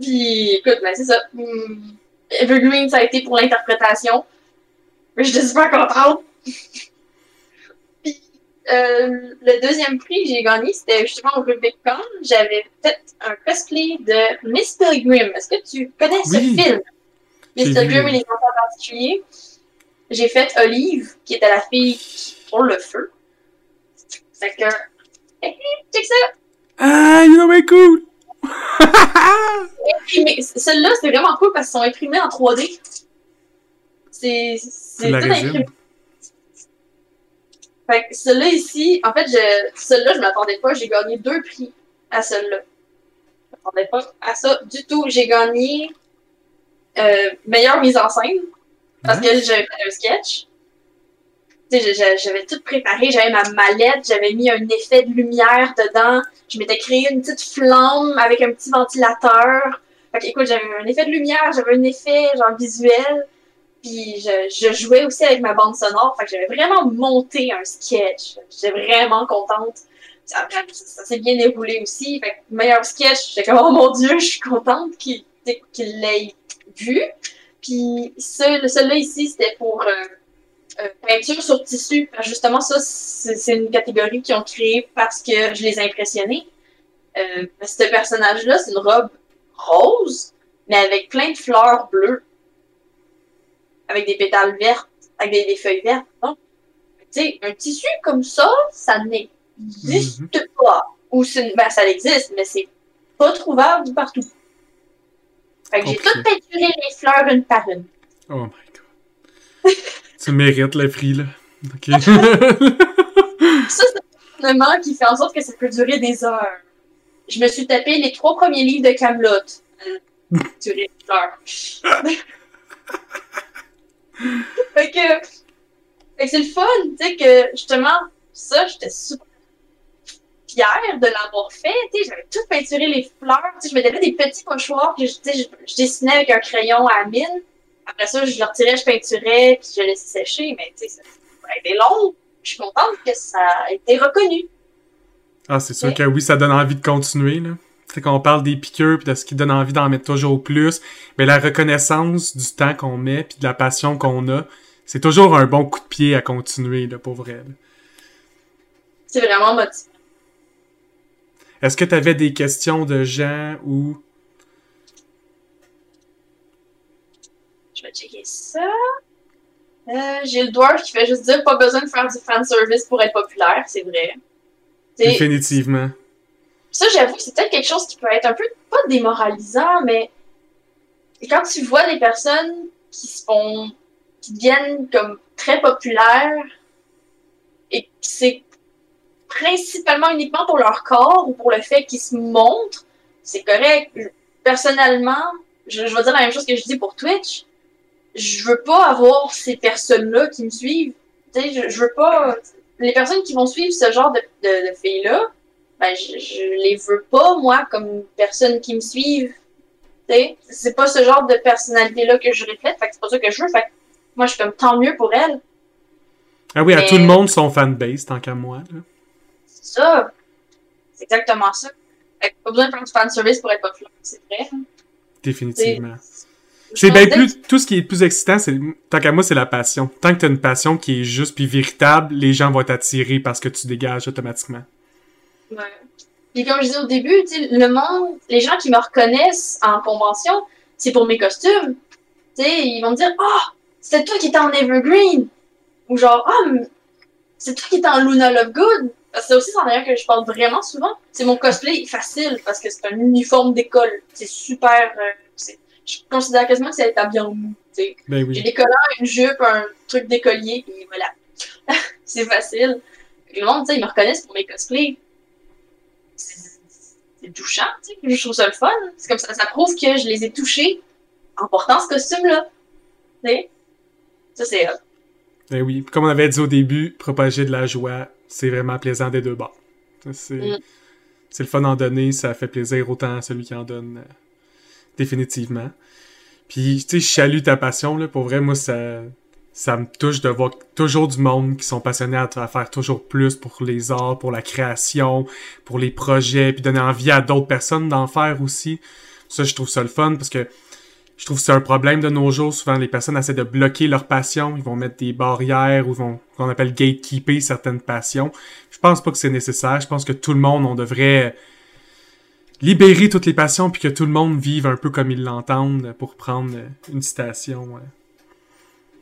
A: Puis, écoute, ben c'est ça. Hmm, Evergreen, ça a été pour l'interprétation. Mais j'étais super contente. Puis, euh, le deuxième prix que j'ai gagné, c'était justement au RubicCon. J'avais fait un cosplay de Miss Pilgrim. Est-ce que tu connais ce
B: Oui.
A: film? Miss. Pilgrim et les enfants particuliers. J'ai fait Olive, qui était la fille qui pour le feu. Fait que. Check ça!
B: Ah, you know, mais cool!
A: Celle-là, c'est vraiment cool parce qu'ils sont imprimés en 3D. C'est. Tout imprimé. Fait que celle-là ici, en fait, je, celle-là, je m'attendais pas. J'ai gagné deux prix à celle-là. Je m'attendais pas à ça du tout. J'ai gagné euh, meilleure mise en scène parce que j'avais fait un sketch. J'avais tout préparé, j'avais ma mallette, j'avais mis un effet de lumière dedans, je m'étais créé une petite flamme avec un petit ventilateur. Fait que, écoute, j'avais un effet de lumière, j'avais un effet genre visuel, puis je, jouais aussi avec ma bande sonore. Fait que j'avais vraiment monté un sketch. J'étais vraiment contente. Ça, ça- s'est bien déroulé aussi. Fait que meilleur sketch, j'étais comme oh mon dieu, je suis contente qu'il l'ait vu. Puis ce, celui-là ici, c'était pour euh, euh, peinture sur tissu. Parce Justement, ça, c'est une catégorie qu'ils ont créée parce que je les ai impressionnés. Euh, ce personnage-là, c'est une robe rose, mais avec plein de fleurs bleues. Avec des pétales vertes, avec des, des feuilles vertes. Donc, tu sais, un tissu comme ça, ça n'existe pas. Ou c'est- ben, ça existe, mais c'est pas trouvable partout. Fait que j'ai tout peinturé les fleurs une par une.
B: Oh my god. tu mérites le prix, là. Ok.
A: Ça, c'est un élément qui fait en sorte que ça peut durer des heures. Je me suis tapé les trois premiers livres de Camelot. Euh, Durer des heures. fait que, c'est le fun, tu sais, que justement, ça, j'étais super fière de l'avoir fait. Tu sais, j'avais tout peinturé les fleurs. Tu sais, je m'étais fait des petits pochoirs que je, tu sais, je, je dessinais avec un crayon à mine. Après ça, je le retirais, je peinturais, puis je laissais sécher. Mais tu sais, ça, a été long. Je suis contente que ça a été reconnu.
B: ah, c'est sûr que oui, ça donne envie de continuer, là. C'est qu'on parle des piqûres puis de ce qui donne envie d'en mettre toujours plus. Mais la reconnaissance du temps qu'on met puis de la passion qu'on a, c'est toujours un bon coup de pied à continuer, là, pour vrai.
A: C'est vraiment motivant.
B: Est-ce que tu avais des questions de gens ou...
A: Je vais checker ça. Euh, J'ai le dwarf qui fait juste dire pas besoin de faire du fanservice pour être populaire, c'est vrai.
B: Définitivement.
A: Ça, j'avoue que c'est peut-être quelque chose qui peut être un peu, pas démoralisant, mais quand tu vois des personnes qui se font, qui deviennent comme très populaires et que c'est principalement uniquement pour leur corps ou pour le fait qu'ils se montrent, c'est correct. Personnellement, je, je vais dire la même chose que je dis pour Twitch. Je veux pas avoir ces personnes-là qui me suivent. Tu sais, je, je veux pas. Les personnes qui vont suivre ce genre de, de, de filles-là, ben, je, je les veux pas, moi, comme personnes qui me suivent. Tu sais, c'est pas ce genre de personnalité-là que je reflète, fait que c'est pas ça que je veux. Fait que moi, je suis comme tant mieux pour elle.
B: Ah oui, à tout le monde son fanbase, tant qu'à moi.
A: C'est ça. C'est exactement ça. Fait que pas besoin de faire du fanservice pour être populaire, c'est vrai.
B: Définitivement. C'est bien plus. Tout ce qui est plus excitant, c'est tant qu'à moi, c'est la passion. Tant que t'as une passion qui est juste puis véritable, les gens vont t'attirer parce que tu dégages automatiquement.
A: Ouais. Puis comme je disais au début, le monde, les gens qui me reconnaissent en convention, c'est pour mes costumes. Tu sais, ils vont me dire Ah, c'était toi qui étais en Evergreen. Ou genre Ah, m- c'est toi qui étais en Luna Lovegood. Parce que C'est aussi, c'en est un que je parle vraiment souvent. C'est mon cosplay facile parce que c'est un uniforme d'école. C'est super. euh, c'est- je considère quasiment que c'est habillé en mou.
B: Ben
A: J'ai
B: oui.
A: des collants, une jupe, un truc d'écolier, et voilà. c'est facile. Le monde, tu sais, ils me reconnaissent pour mes cosplays. C'est touchant, tu sais. Je trouve ça le fun. C'est comme ça, ça prouve que je les ai touchés en portant ce costume-là. Ça, c'est hot.
B: Ben oui. Comme on avait dit au début, propager de la joie, c'est vraiment plaisant des deux bords. C'est
A: Mm.
B: c'est le fun d'en donner, ça fait plaisir autant à celui qui en donne. Définitivement. Puis, tu sais, je salue ta passion, là. Pour vrai, moi, ça, ça me touche de voir toujours du monde qui sont passionnés à, à faire toujours plus pour les arts, pour la création, pour les projets, puis donner envie à d'autres personnes d'en faire aussi. Ça, je trouve ça le fun parce que je trouve que c'est un problème de nos jours. Souvent, les personnes essaient de bloquer leur passion. Ils vont mettre des barrières ou vont, qu'on appelle gatekeeper certaines passions. Je pense pas que c'est nécessaire. Je pense que tout le monde, on devrait libérer toutes les passions puis que tout le monde vive un peu comme ils l'entendent pour prendre une citation. ouais.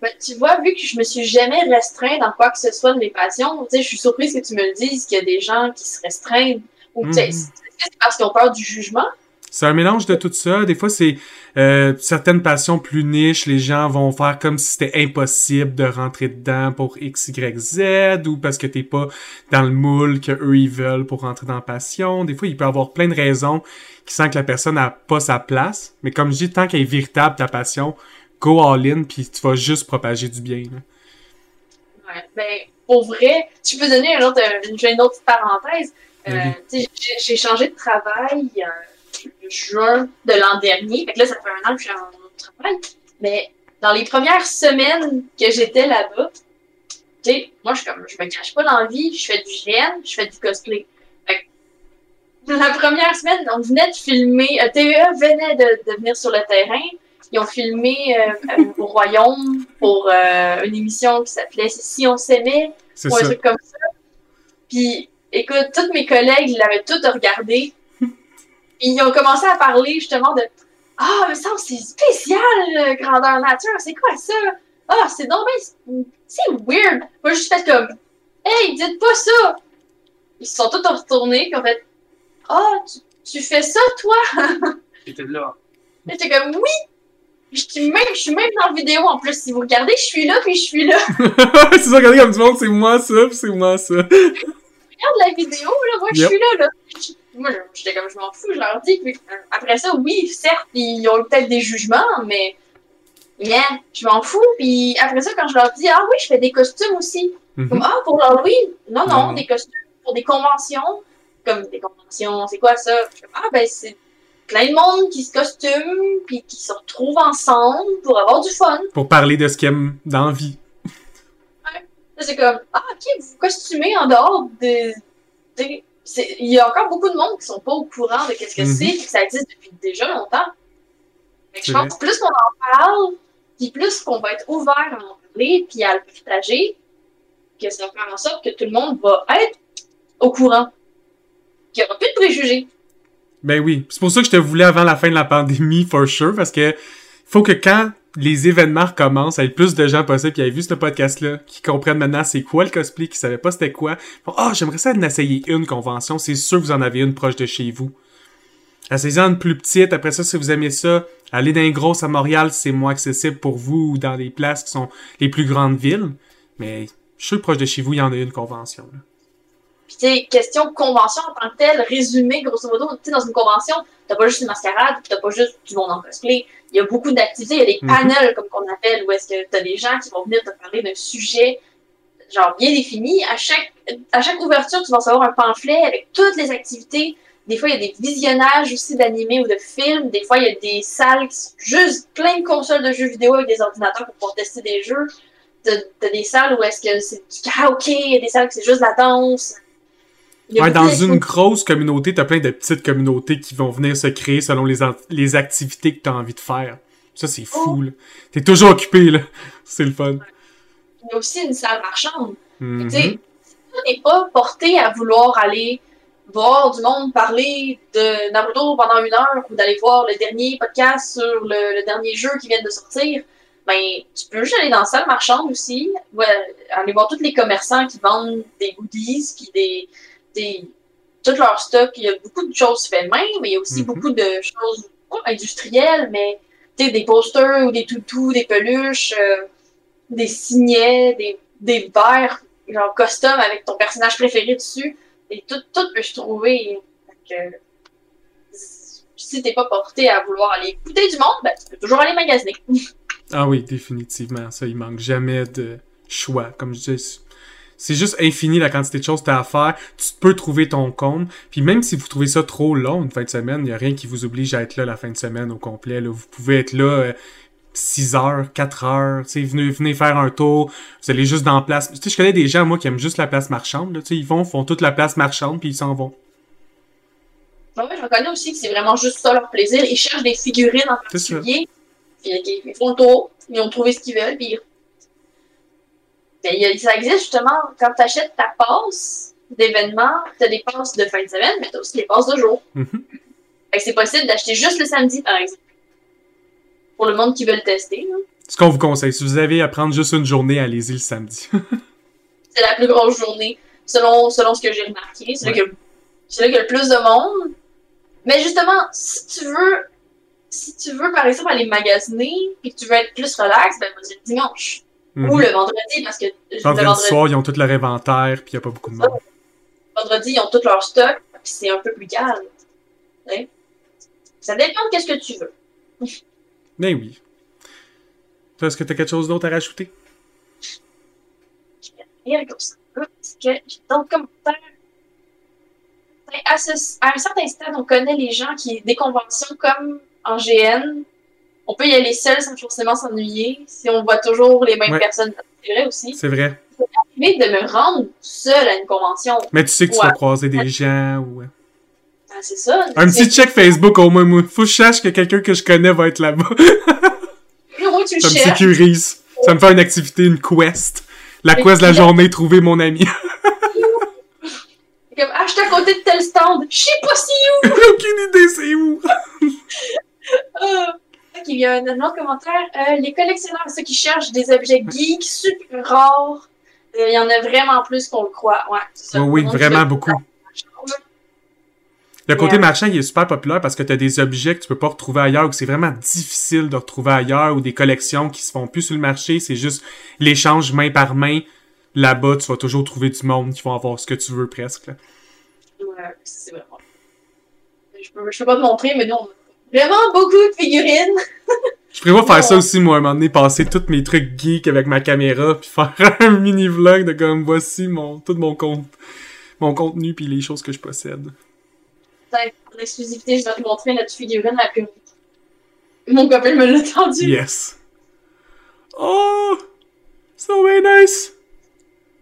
A: Ben, tu vois, vu que je me suis jamais restreint dans quoi que ce soit de mes passions, je suis surprise que tu me le dises qu'il y a des gens qui se restreignent. Ou,
B: Mhm.
A: c'est c'est parce qu'ils ont peur du jugement.
B: C'est un mélange de tout ça. Des fois, c'est euh, certaines passions plus niches. Les gens vont faire comme si c'était impossible de rentrer dedans pour X, Y, Z ou parce que t'es pas dans le moule que eux ils veulent pour rentrer dans la passion. Des fois, il peut y avoir plein de raisons qui sentent que la personne n'a pas sa place. Mais comme je dis, tant qu'elle est véritable ta passion, go all in puis tu vas juste propager du bien. là.
A: Ouais. Ben, pour vrai, tu peux donner un autre, j'ai une autre parenthèse. Euh, j'ai- changé de travail en juin de l'an dernier. Fait que là, ça fait un an que je suis en travail. Mais dans les premières semaines que j'étais là-bas, tu sais, moi, je, comme, je me cache pas dans la vie, je fais du GN, je fais du cosplay. Fait que la première semaine, on venait de filmer, euh, TVA venait de, de venir sur le terrain. Ils ont filmé euh, euh, au Royaume pour euh, une émission qui s'appelait Si on s'aimait ou un
B: ça.
A: truc comme ça. Puis, écoute, tous mes collègues, ils l'avaient tout regardé. Puis, ils ont commencé à parler justement de Ah, mais ça, c'est spécial, euh, grandeur nature, c'est quoi ça? Ah, c'est donc bien- c'est weird. Moi, j'ai juste fait comme Hey, dites pas ça! Ils se sont tous retournés, puis ont fait Ah, tu, tu fais ça, toi?
C: J'étais là.
A: J'étais comme Oui! Je suis même, je suis même dans la vidéo en plus. Si vous regardez, je suis là, puis je suis là.
B: c'est ça, regardez comme du monde, c'est moi ça, puis c'est moi ça.
A: regarde la vidéo, là, moi, je suis là, là. Moi, j'étais comme, je m'en fous, je leur dis. Puis, euh, après ça, oui, certes, ils ont eu peut-être des jugements, mais, yeah, je m'en fous. Puis après ça, quand je leur dis, ah oui, je fais des costumes aussi.
B: Mhm.
A: Comme, ah, pour l'Halloween? Non, non,
B: Non.
A: des costumes pour des conventions. Comme, des conventions, c'est quoi ça? Je ah, ben, c'est plein de monde qui se costume, puis qui se retrouvent ensemble pour avoir du fun.
B: Pour parler de ce qu'ils aiment dans la vie.
A: C'est comme, ah, ok, vous vous costumez en dehors de. des- Il y a encore beaucoup de monde qui sont pas au courant de qu'est-ce que
B: Mhm.
A: c'est, puis que ça existe depuis déjà longtemps. Que je
B: C'est
A: pense que plus qu'on en parle, puis plus qu'on va être ouvert à en parler, puis à le partager, que ça va faire en sorte que tout le monde va être au courant. Qu'il n'y aura plus de préjugés.
B: Ben oui. C'est pour ça que je te voulais avant la fin de la pandémie, for sure, parce que faut que quand les événements recommencent avec plus de gens possible qui avaient vu ce podcast-là, qui comprennent maintenant c'est quoi le cosplay, qui savaient pas c'était quoi. Oh, j'aimerais ça en essayer une convention. C'est sûr que vous en avez une proche de chez vous. Essayez-en une plus petite. Après ça, si vous aimez ça, allez dans les grosses à Montréal c'est moins accessible pour vous ou dans des places qui sont les plus grandes villes. Mais je suis proche de chez vous, il y en a une convention.
A: Puis, tu sais, question convention en tant que telle, résumé, grosso modo, tu sais, dans une convention, t'as pas juste une mascarade, t'as pas juste du monde en cosplay. Il y a beaucoup d'activités, il y a des
B: Mhm.
A: panels, comme qu'on appelle, où est-ce que t'as des gens qui vont venir te parler d'un sujet, genre, bien défini. À chaque, à chaque ouverture, tu vas recevoir un pamphlet avec toutes les activités. Des fois, il y a des visionnages aussi d'animés ou de films. Des fois, il y a des salles qui sont juste plein de consoles de jeux vidéo avec des ordinateurs pour pouvoir tester des jeux. T'as t'as des salles où est-ce que c'est du karaoké, il y a des salles où c'est juste la danse.
B: Ouais, dans une grosse communauté, t'as plein de petites communautés qui vont venir se créer selon les, les activités que t'as envie de faire. Ça, c'est fou, là. T'es toujours occupé, là. C'est le fun.
A: Il y a aussi une salle marchande.
B: Mhm.
A: Tu sais, si tu n'es pas porté à vouloir aller voir du monde parler de Naruto pendant une heure ou d'aller voir le dernier podcast sur le, le dernier jeu qui vient de sortir, ben, tu peux juste aller dans la salle marchande aussi, ouais, aller voir tous les commerçants qui vendent des goodies, puis des, des, tout leur stock. Il y a beaucoup de choses faites main, mais il y a aussi
B: Mhm.
A: beaucoup de choses industrielles, mais des posters ou des toutous, des peluches, euh, des signets, des, des verres genre custom avec ton personnage préféré dessus. Et tout, tout peut se trouver. Fait que, si t'es pas porté à vouloir aller écouter du monde, ben, tu peux toujours aller magasiner.
B: Ah oui, définitivement. Ça, il manque jamais de choix. Comme je dis, c'est juste infini la quantité de choses que t'as à faire. Tu peux trouver ton compte. Puis même si vous trouvez ça trop long une fin de semaine, il y a rien qui vous oblige à être là la fin de semaine au complet. Là. Vous pouvez être là euh, 6 heures, 4 heures. Tu sais, venez, venez faire un tour. Vous allez juste dans la place. Tu sais, je connais des gens, moi, qui aiment juste la place marchande. Là. Tu sais, ils vont, font toute la place marchande, puis ils s'en vont.
A: Ouais, je reconnais aussi que c'est vraiment juste ça leur plaisir. Ils cherchent des figurines en particulier. Puis ils font le tour, ils ont trouvé ce qu'ils veulent, puis ils- Ben, ça existe justement quand tu achètes ta passe d'événement, tu as des passes de fin de semaine, mais tu as aussi des passes de jour.
B: Mhm.
A: Fait que c'est possible d'acheter juste le samedi, par exemple. Pour le monde qui veut le tester. là.
B: Ce qu'on vous conseille, si vous avez à prendre juste une journée, allez-y le samedi.
A: C'est la plus grosse journée, selon, selon ce que j'ai remarqué. C'est là qu'il y a- y le plus de monde. Mais justement, si tu veux, si tu veux, par exemple, aller magasiner, puis que tu veux être plus relax, ben, vas-y le dimanche.
B: Mhm.
A: Ou le vendredi, parce que le
B: Vendredi
A: vendredi,
B: soir, ils ont tout leur inventaire, puis il a pas beaucoup de monde.
A: vendredi, ils ont tout leur stock, puis c'est un peu plus calme. Hein? Ça dépend de ce que tu veux.
B: Ben oui. Toi, Est-ce que t'as quelque chose d'autre à rajouter?
A: Comme ça, j'ai d'autres commentaires. Ben, À, ce- à un certain stade, on connaît les gens qui, des conventions comme en GN, on peut y aller seul sans forcément s'ennuyer. Si on voit toujours les mêmes
B: Ouais.
A: personnes, c'est vrai aussi.
B: C'est vrai.
A: Mais de me rendre seul à une convention,
B: Mais tu sais que tu vas croiser des gens ou...
A: ben, c'est ça.
B: Un
A: C'est-
B: petit check Facebook au moins, moi. Faut que je sache que quelqu'un que je connais va être là-bas.
A: Tu
B: Ça me
A: cherches.
B: sécurise. Ça me fait une activité, une quest. La
A: Mais
B: quest de la journée, trouver mon ami.
A: Comme, ah, je suis à côté de tel stand. Je sais pas si
B: Aucune idée, c'est où?
A: Ah! Il y a un, autre commentaire. Euh, les collectionneurs, ceux qui cherchent des objets geeks super rares, euh, il y en a vraiment plus qu'on le croit. Ouais, ça.
B: Oui, vraiment beaucoup. Le côté
A: Yeah.
B: marchand, il est super populaire parce que t'as des objets que tu peux pas retrouver ailleurs ou que c'est vraiment difficile de retrouver ailleurs ou des collections qui se font plus sur le marché. C'est juste l'échange main par main. Là-bas, tu vas toujours trouver du monde qui vont avoir ce que tu veux presque. là.
A: Ouais, c'est vraiment. Je peux, je peux pas te montrer, mais nous, on a vraiment beaucoup de figurines.
B: Je prévois faire ça aussi, moi, à un moment donné, passer tous mes trucs geeks avec ma caméra, puis faire un mini-vlog de comme, voici mon, tout mon compte, mon contenu, puis les choses que je possède.
A: Peut-être, En exclusivité, je vais te montrer notre figurine la plus. Mon copain me l'a tendu.
B: Yes. Oh! So very nice!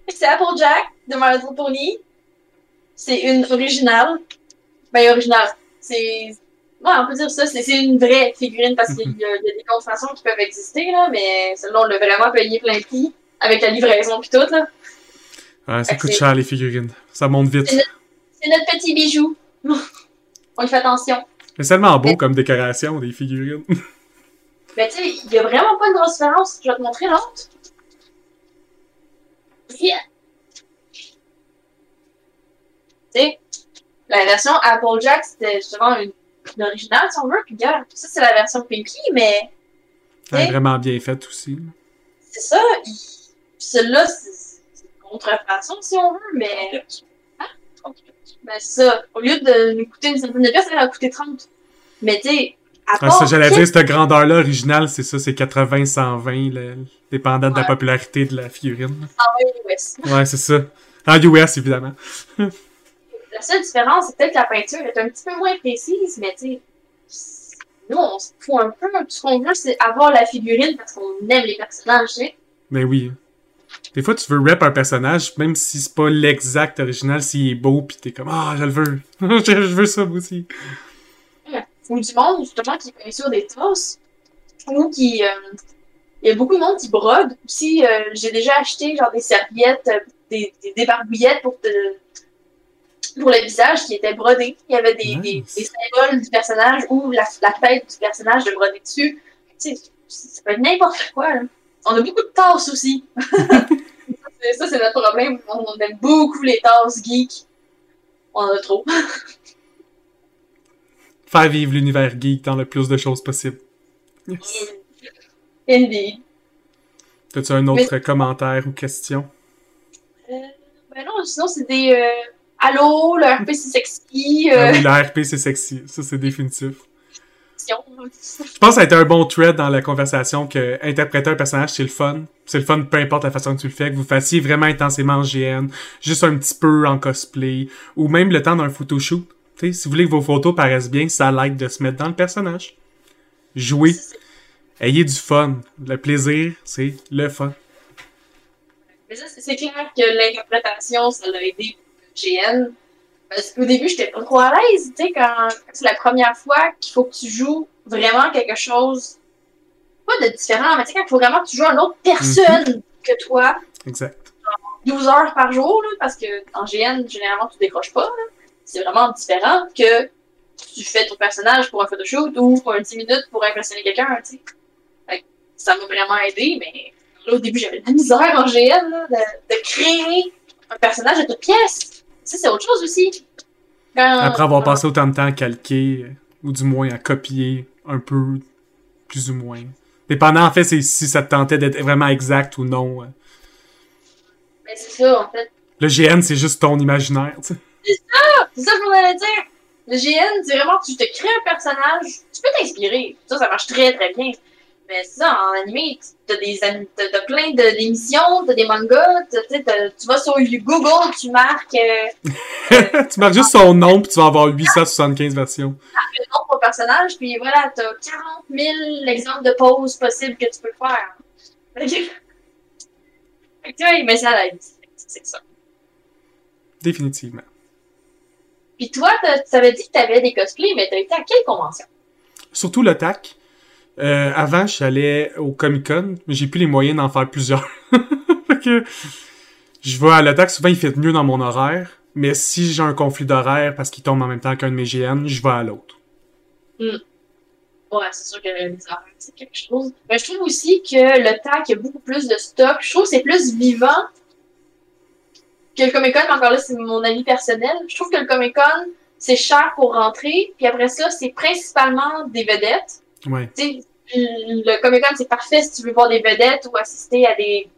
A: C'est Applejack de My Little Pony. C'est une originale. Ben, originale. C'est. Ouais, on peut dire ça. C'est une vraie figurine parce qu'il y, a y a des contrefaçons qui peuvent exister, là, mais celle-là, on l'a vraiment payé plein prix. Avec la livraison pis tout, là.
B: Ouais, ça
A: Fait
B: coûte cher, les figurines. Ça monte vite.
A: C'est notre petit bijou. on y fait attention.
B: C'est tellement beau comme décoration, des figurines.
A: Mais tu sais, il y a vraiment pas une grosse différence. Je vais te montrer l'autre. Puis, Tu sais, la version Applejack, c'était justement une, une originale, si on veut. Puis, gars, ça, c'est la version Pinky, mais
B: Elle est vraiment bien faite aussi.
A: c'est ça. il- Celle-là, c'est une contrefaçon, si on veut, mais. Ben, c'est ça. Au lieu de nous coûter une centaine de pièces, elle va coûter 30. Mais tu sais, à
B: Ah, ça, j'allais dire, cette grandeur-là originale, c'est ça, c'est 80-120, le- dépendant de la popularité de la figurine.
A: US.
B: Ouais, c'est ça. En US, évidemment.
A: La seule différence, c'est peut-être que la peinture est un petit peu moins précise, mais tu sais. Nous, on se fout un peu. Tout ce qu'on veut, c'est avoir la figurine parce qu'on aime les personnages, tu sais.
B: Mais oui. Des fois, tu veux rep un personnage, même si c'est pas l'exact original, s'il est beau, pis t'es comme, ah, je le veux. je je veux ça, moi aussi.
A: ou du monde justement qui peint sur des tasses ou qui euh, il y a beaucoup de monde qui brode aussi euh, j'ai déjà acheté genre des serviettes euh, des, des débarbouillettes pour te pour le visage qui étaient brodées il y avait des, des,
B: Nice.
A: des symboles du personnage ou la, la tête du personnage de brodé dessus tu sais ça peut être n'importe quoi là. on a beaucoup de tasses aussi ça c'est notre problème on aime beaucoup les tasses geeks on en a trop
B: Faire vivre l'univers geek dans le plus de choses possible. Yes.
A: Indeed.
B: T'as-tu un autre commentaire ou question?
A: Euh, ben non, sinon c'est des euh, Allô, le RP c'est sexy.
B: Ah
A: Euh,
B: oui, la RP, c'est sexy. Ça, c'est définitif. Je pense que ça a été un bon thread dans la conversation que interpréter un personnage, c'est le fun. C'est le fun peu importe la façon que tu le fais, que vous fassiez vraiment intensément en GN, juste un petit peu en cosplay, ou même le temps d'un photoshoot. Tu sais, si vous voulez que vos photos paraissent bien, ça l'aide de se mettre dans le personnage. Jouer. Ayez du fun. Le plaisir, c'est le fun.
A: Mais ça, c'est clair que l'interprétation, ça l'a aidé GN. Parce qu'au début, j'étais pas trop à l'aise, tu sais, quand c'est la première fois qu'il faut que tu joues vraiment quelque chose, pas de différent, mais tu sais, quand il faut vraiment que tu joues une autre personne que toi,
B: Exact.
A: 12 heures par jour, là, parce que en GN, généralement, tu décroches pas. C'est vraiment différent que tu fais ton personnage pour un photoshoot ou pour un 10 minutes pour impressionner quelqu'un, tu sais. Ça m'a vraiment aidé, mais là, au début, j'avais de la misère en GN là, de, de créer un personnage de toute pièce. Ça, c'est autre chose aussi. Quand-
B: Après avoir passé autant de temps à calquer, euh, ou du moins à copier un peu, plus ou moins. Dépendant, en fait, c'est si ça te tentait d'être vraiment exact ou non. euh.
A: Mais c'est ça, en fait.
B: Le GN, c'est juste ton imaginaire, tu sais.
A: C'est ça que je voulais dire. Le GN, c'est vraiment tu te crées un personnage, tu peux t'inspirer. Ça, ça marche très très bien. Mais c'est ça, en animé, t'as des t'as, t'as plein de- d'émissions, t'as des mangas, t'as- t'sais, t'as- tu vas sur Google, tu marques euh,
B: tu marques juste son nom, puis tu vas avoir 875 versions.
A: le nom ton personnage, puis voilà, t'as 40 000 exemples de poses possibles que tu peux faire. Fait que- mais ça l'aide. C'est ça.
B: Définitivement.
A: Puis toi, t'as- t'avais dit que t'avais des cosplays, mais t'as été à quelle convention?
B: Surtout le TAC. Euh, avant, j'allais au Comic Con, mais j'ai plus les moyens d'en faire plusieurs. que je vais à le TAC, souvent il fait mieux dans mon horaire. Mais si j'ai un conflit d'horaire parce qu'il tombe en même temps qu'un de mes GN, je vais à l'autre.
A: Ouais, c'est sûr que les horaires, c'est quelque chose. Mais je trouve aussi que le TAC, a beaucoup plus de stock. Je trouve que c'est plus vivant que le Comic Con, mais encore là, c'est mon avis personnel. Je trouve que le Comic Con, c'est cher pour rentrer. Puis après ça, c'est principalement des vedettes.
B: Ouais.
A: Tu sais, le Comic Con, c'est parfait si tu veux voir des vedettes ou assister à des,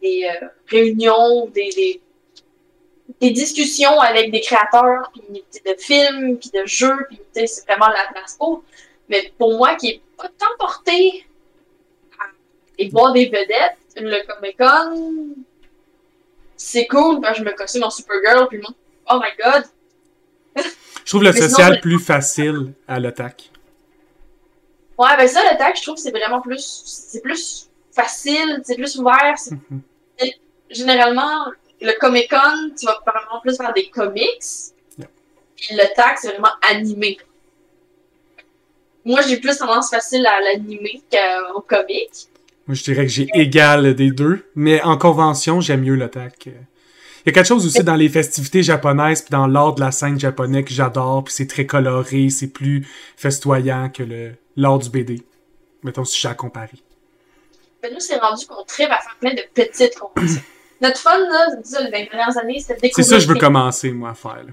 A: des euh, réunions, des, des, des discussions avec des créateurs puis, de films, puis de jeux, puis c'est vraiment la place pour. Mais pour moi, qui est pas tant porté à et voir des vedettes, le Comic Con, c'est cool quand je me costume en Supergirl, puis monde, oh my god,
B: Je trouve le
A: sinon,
B: social plus facile à TAC.
A: Ouais, ben ça, le tag, je trouve que c'est vraiment plus. C'est plus facile, c'est plus ouvert.
B: Mhm.
A: Généralement, le Comic Con, tu vas vraiment plus faire des comics.
B: Yeah.
A: Puis le tag, c'est vraiment animé. Moi, j'ai plus tendance facile à l'animer qu'au comic.
B: Moi, je dirais que j'ai égal des deux, mais en convention, j'aime mieux le TAC. Il y a quelque chose aussi dans les festivités japonaises puis dans l'art de la scène japonais que j'adore, puis c'est très coloré, c'est plus festoyant que le l'art du BD. Mettons, si j'ai à comparer.
A: Ben, nous, c'est rendu qu'on tripe à faire plein de petites conventions. Notre fun, là, disons, les 20 dernières années, c'était de
B: C'est
A: découvrir.
B: ça que je veux commencer, moi, à faire. là.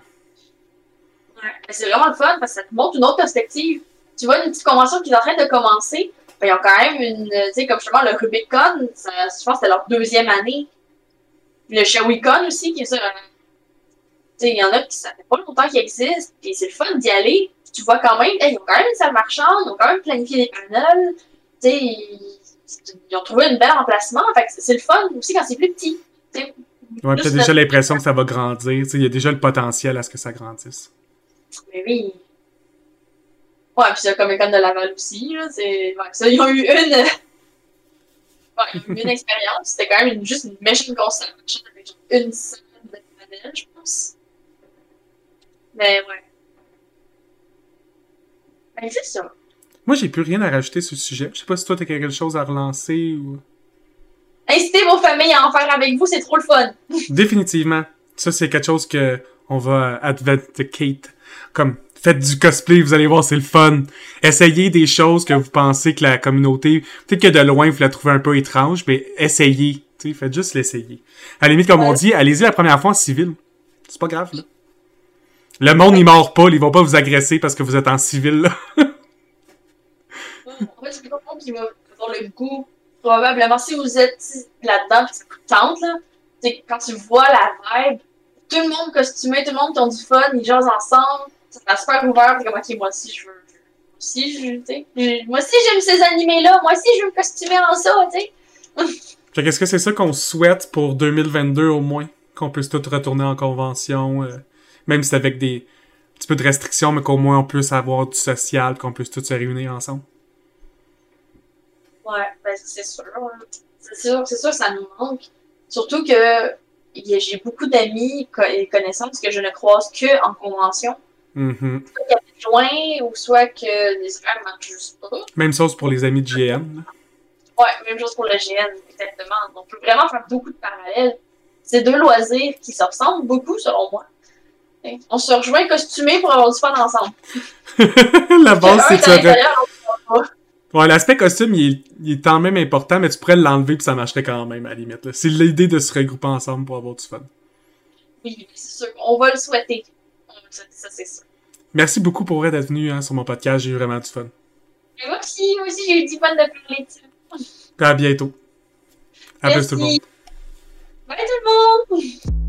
A: Ouais. C'est vraiment le fun parce que ça te montre une autre perspective. Tu vois une petite convention qui est en train de commencer, ben, ils ont quand même une. Tu sais, comme justement le Rubicon, ça, je pense que c'était leur deuxième année. Le Shawicon aussi, qui est ça. Tu sais, il y en a qui ça fait pas longtemps qu'ils existent, puis c'est le fun d'y aller. Tu vois quand même, hey, ils ont quand même une salle marchande, ils ont quand même planifié des panels. Tu sais, ils, ils ont trouvé un bel emplacement. Fait que c'est- le fun aussi quand c'est plus petit. Tu sais,
B: Ouais, t'as
A: le-
B: déjà l'impression que ça va grandir. Tu sais, il y a déjà le potentiel à ce que ça grandisse.
A: Mais oui. Ouais, puis c'est comme école de Laval aussi, là. Ouais, ça, ils ont eu une. Ouais, ils ont eu une expérience. C'était quand même une- juste une méchante console. avec une salle de panel, je pense. Mais ouais. Ben, c'est ça.
B: Moi, j'ai plus rien à rajouter sur le sujet. Je sais pas si toi, t'as quelque chose à relancer ou...
A: Incitez vos familles à en faire avec vous, c'est trop le fun.
B: Définitivement. Ça, c'est quelque chose que on va advocate. Comme, faites du cosplay, vous allez voir, c'est le fun. Essayez des choses que vous pensez que la communauté, peut-être que de loin, vous la trouvez un peu étrange, mais essayez. Faites juste l'essayer. À la limite, comme on dit, allez-y la première fois en civil. C'est pas grave, là. Le monde, il mord pas, ils vont pas vous agresser parce que vous êtes en civil, là.
A: En fait, c'est pas le monde qui va avoir le goût. Probablement, si vous êtes là-dedans, vous tente, là, c'est quand tu vois la vibe, tout le monde costumé, tout le monde qui ont du fun, ils jasent ensemble, ça fait super ouvert, comme, ok, moi aussi, je veux. Moi aussi, je, moi aussi, j'aime ces animés-là, moi aussi, je veux me costumer en ça, tu sais.
B: Fait qu'est-ce que c'est ça qu'on souhaite pour 2022 au moins? Qu'on puisse tout retourner en convention, euh, même si c'est avec des un petit peu de restrictions, mais qu'au moins on puisse avoir du social, qu'on puisse tous se réunir ensemble.
A: Ouais, ben c'est sûr. hein. C'est sûr, c'est sûr que ça nous manque. Surtout que j'ai beaucoup d'amis et connaissances que je ne croise que en convention.
B: Mhm.
A: Soit qu'il y a des joints, ou soit que les horaires ne marchent juste pas.
B: Même chose pour les amis de GN.
A: Ouais, même chose pour le GN, exactement. On peut vraiment faire beaucoup de parallèles. C'est deux loisirs qui se ressemblent beaucoup, selon moi. On se rejoint costumés pour avoir du fun ensemble.
B: La base, c'est
A: est est
B: Ouais, l'aspect costume, il est, il est quand même important, mais tu pourrais l'enlever puis ça marcherait quand même, à la limite. C'est l'idée de se regrouper ensemble pour avoir du fun.
A: Oui, c'est sûr. On va le souhaiter. On va le souhaiter, ça, c'est sûr.
B: Merci beaucoup pour d'être venu hein, sur mon podcast, j'ai eu vraiment du fun.
A: Moi aussi, moi aussi, j'ai eu du fun de parler de ça.
B: Puis à bientôt. À plus tout le monde.
A: Merci. Bye tout le monde!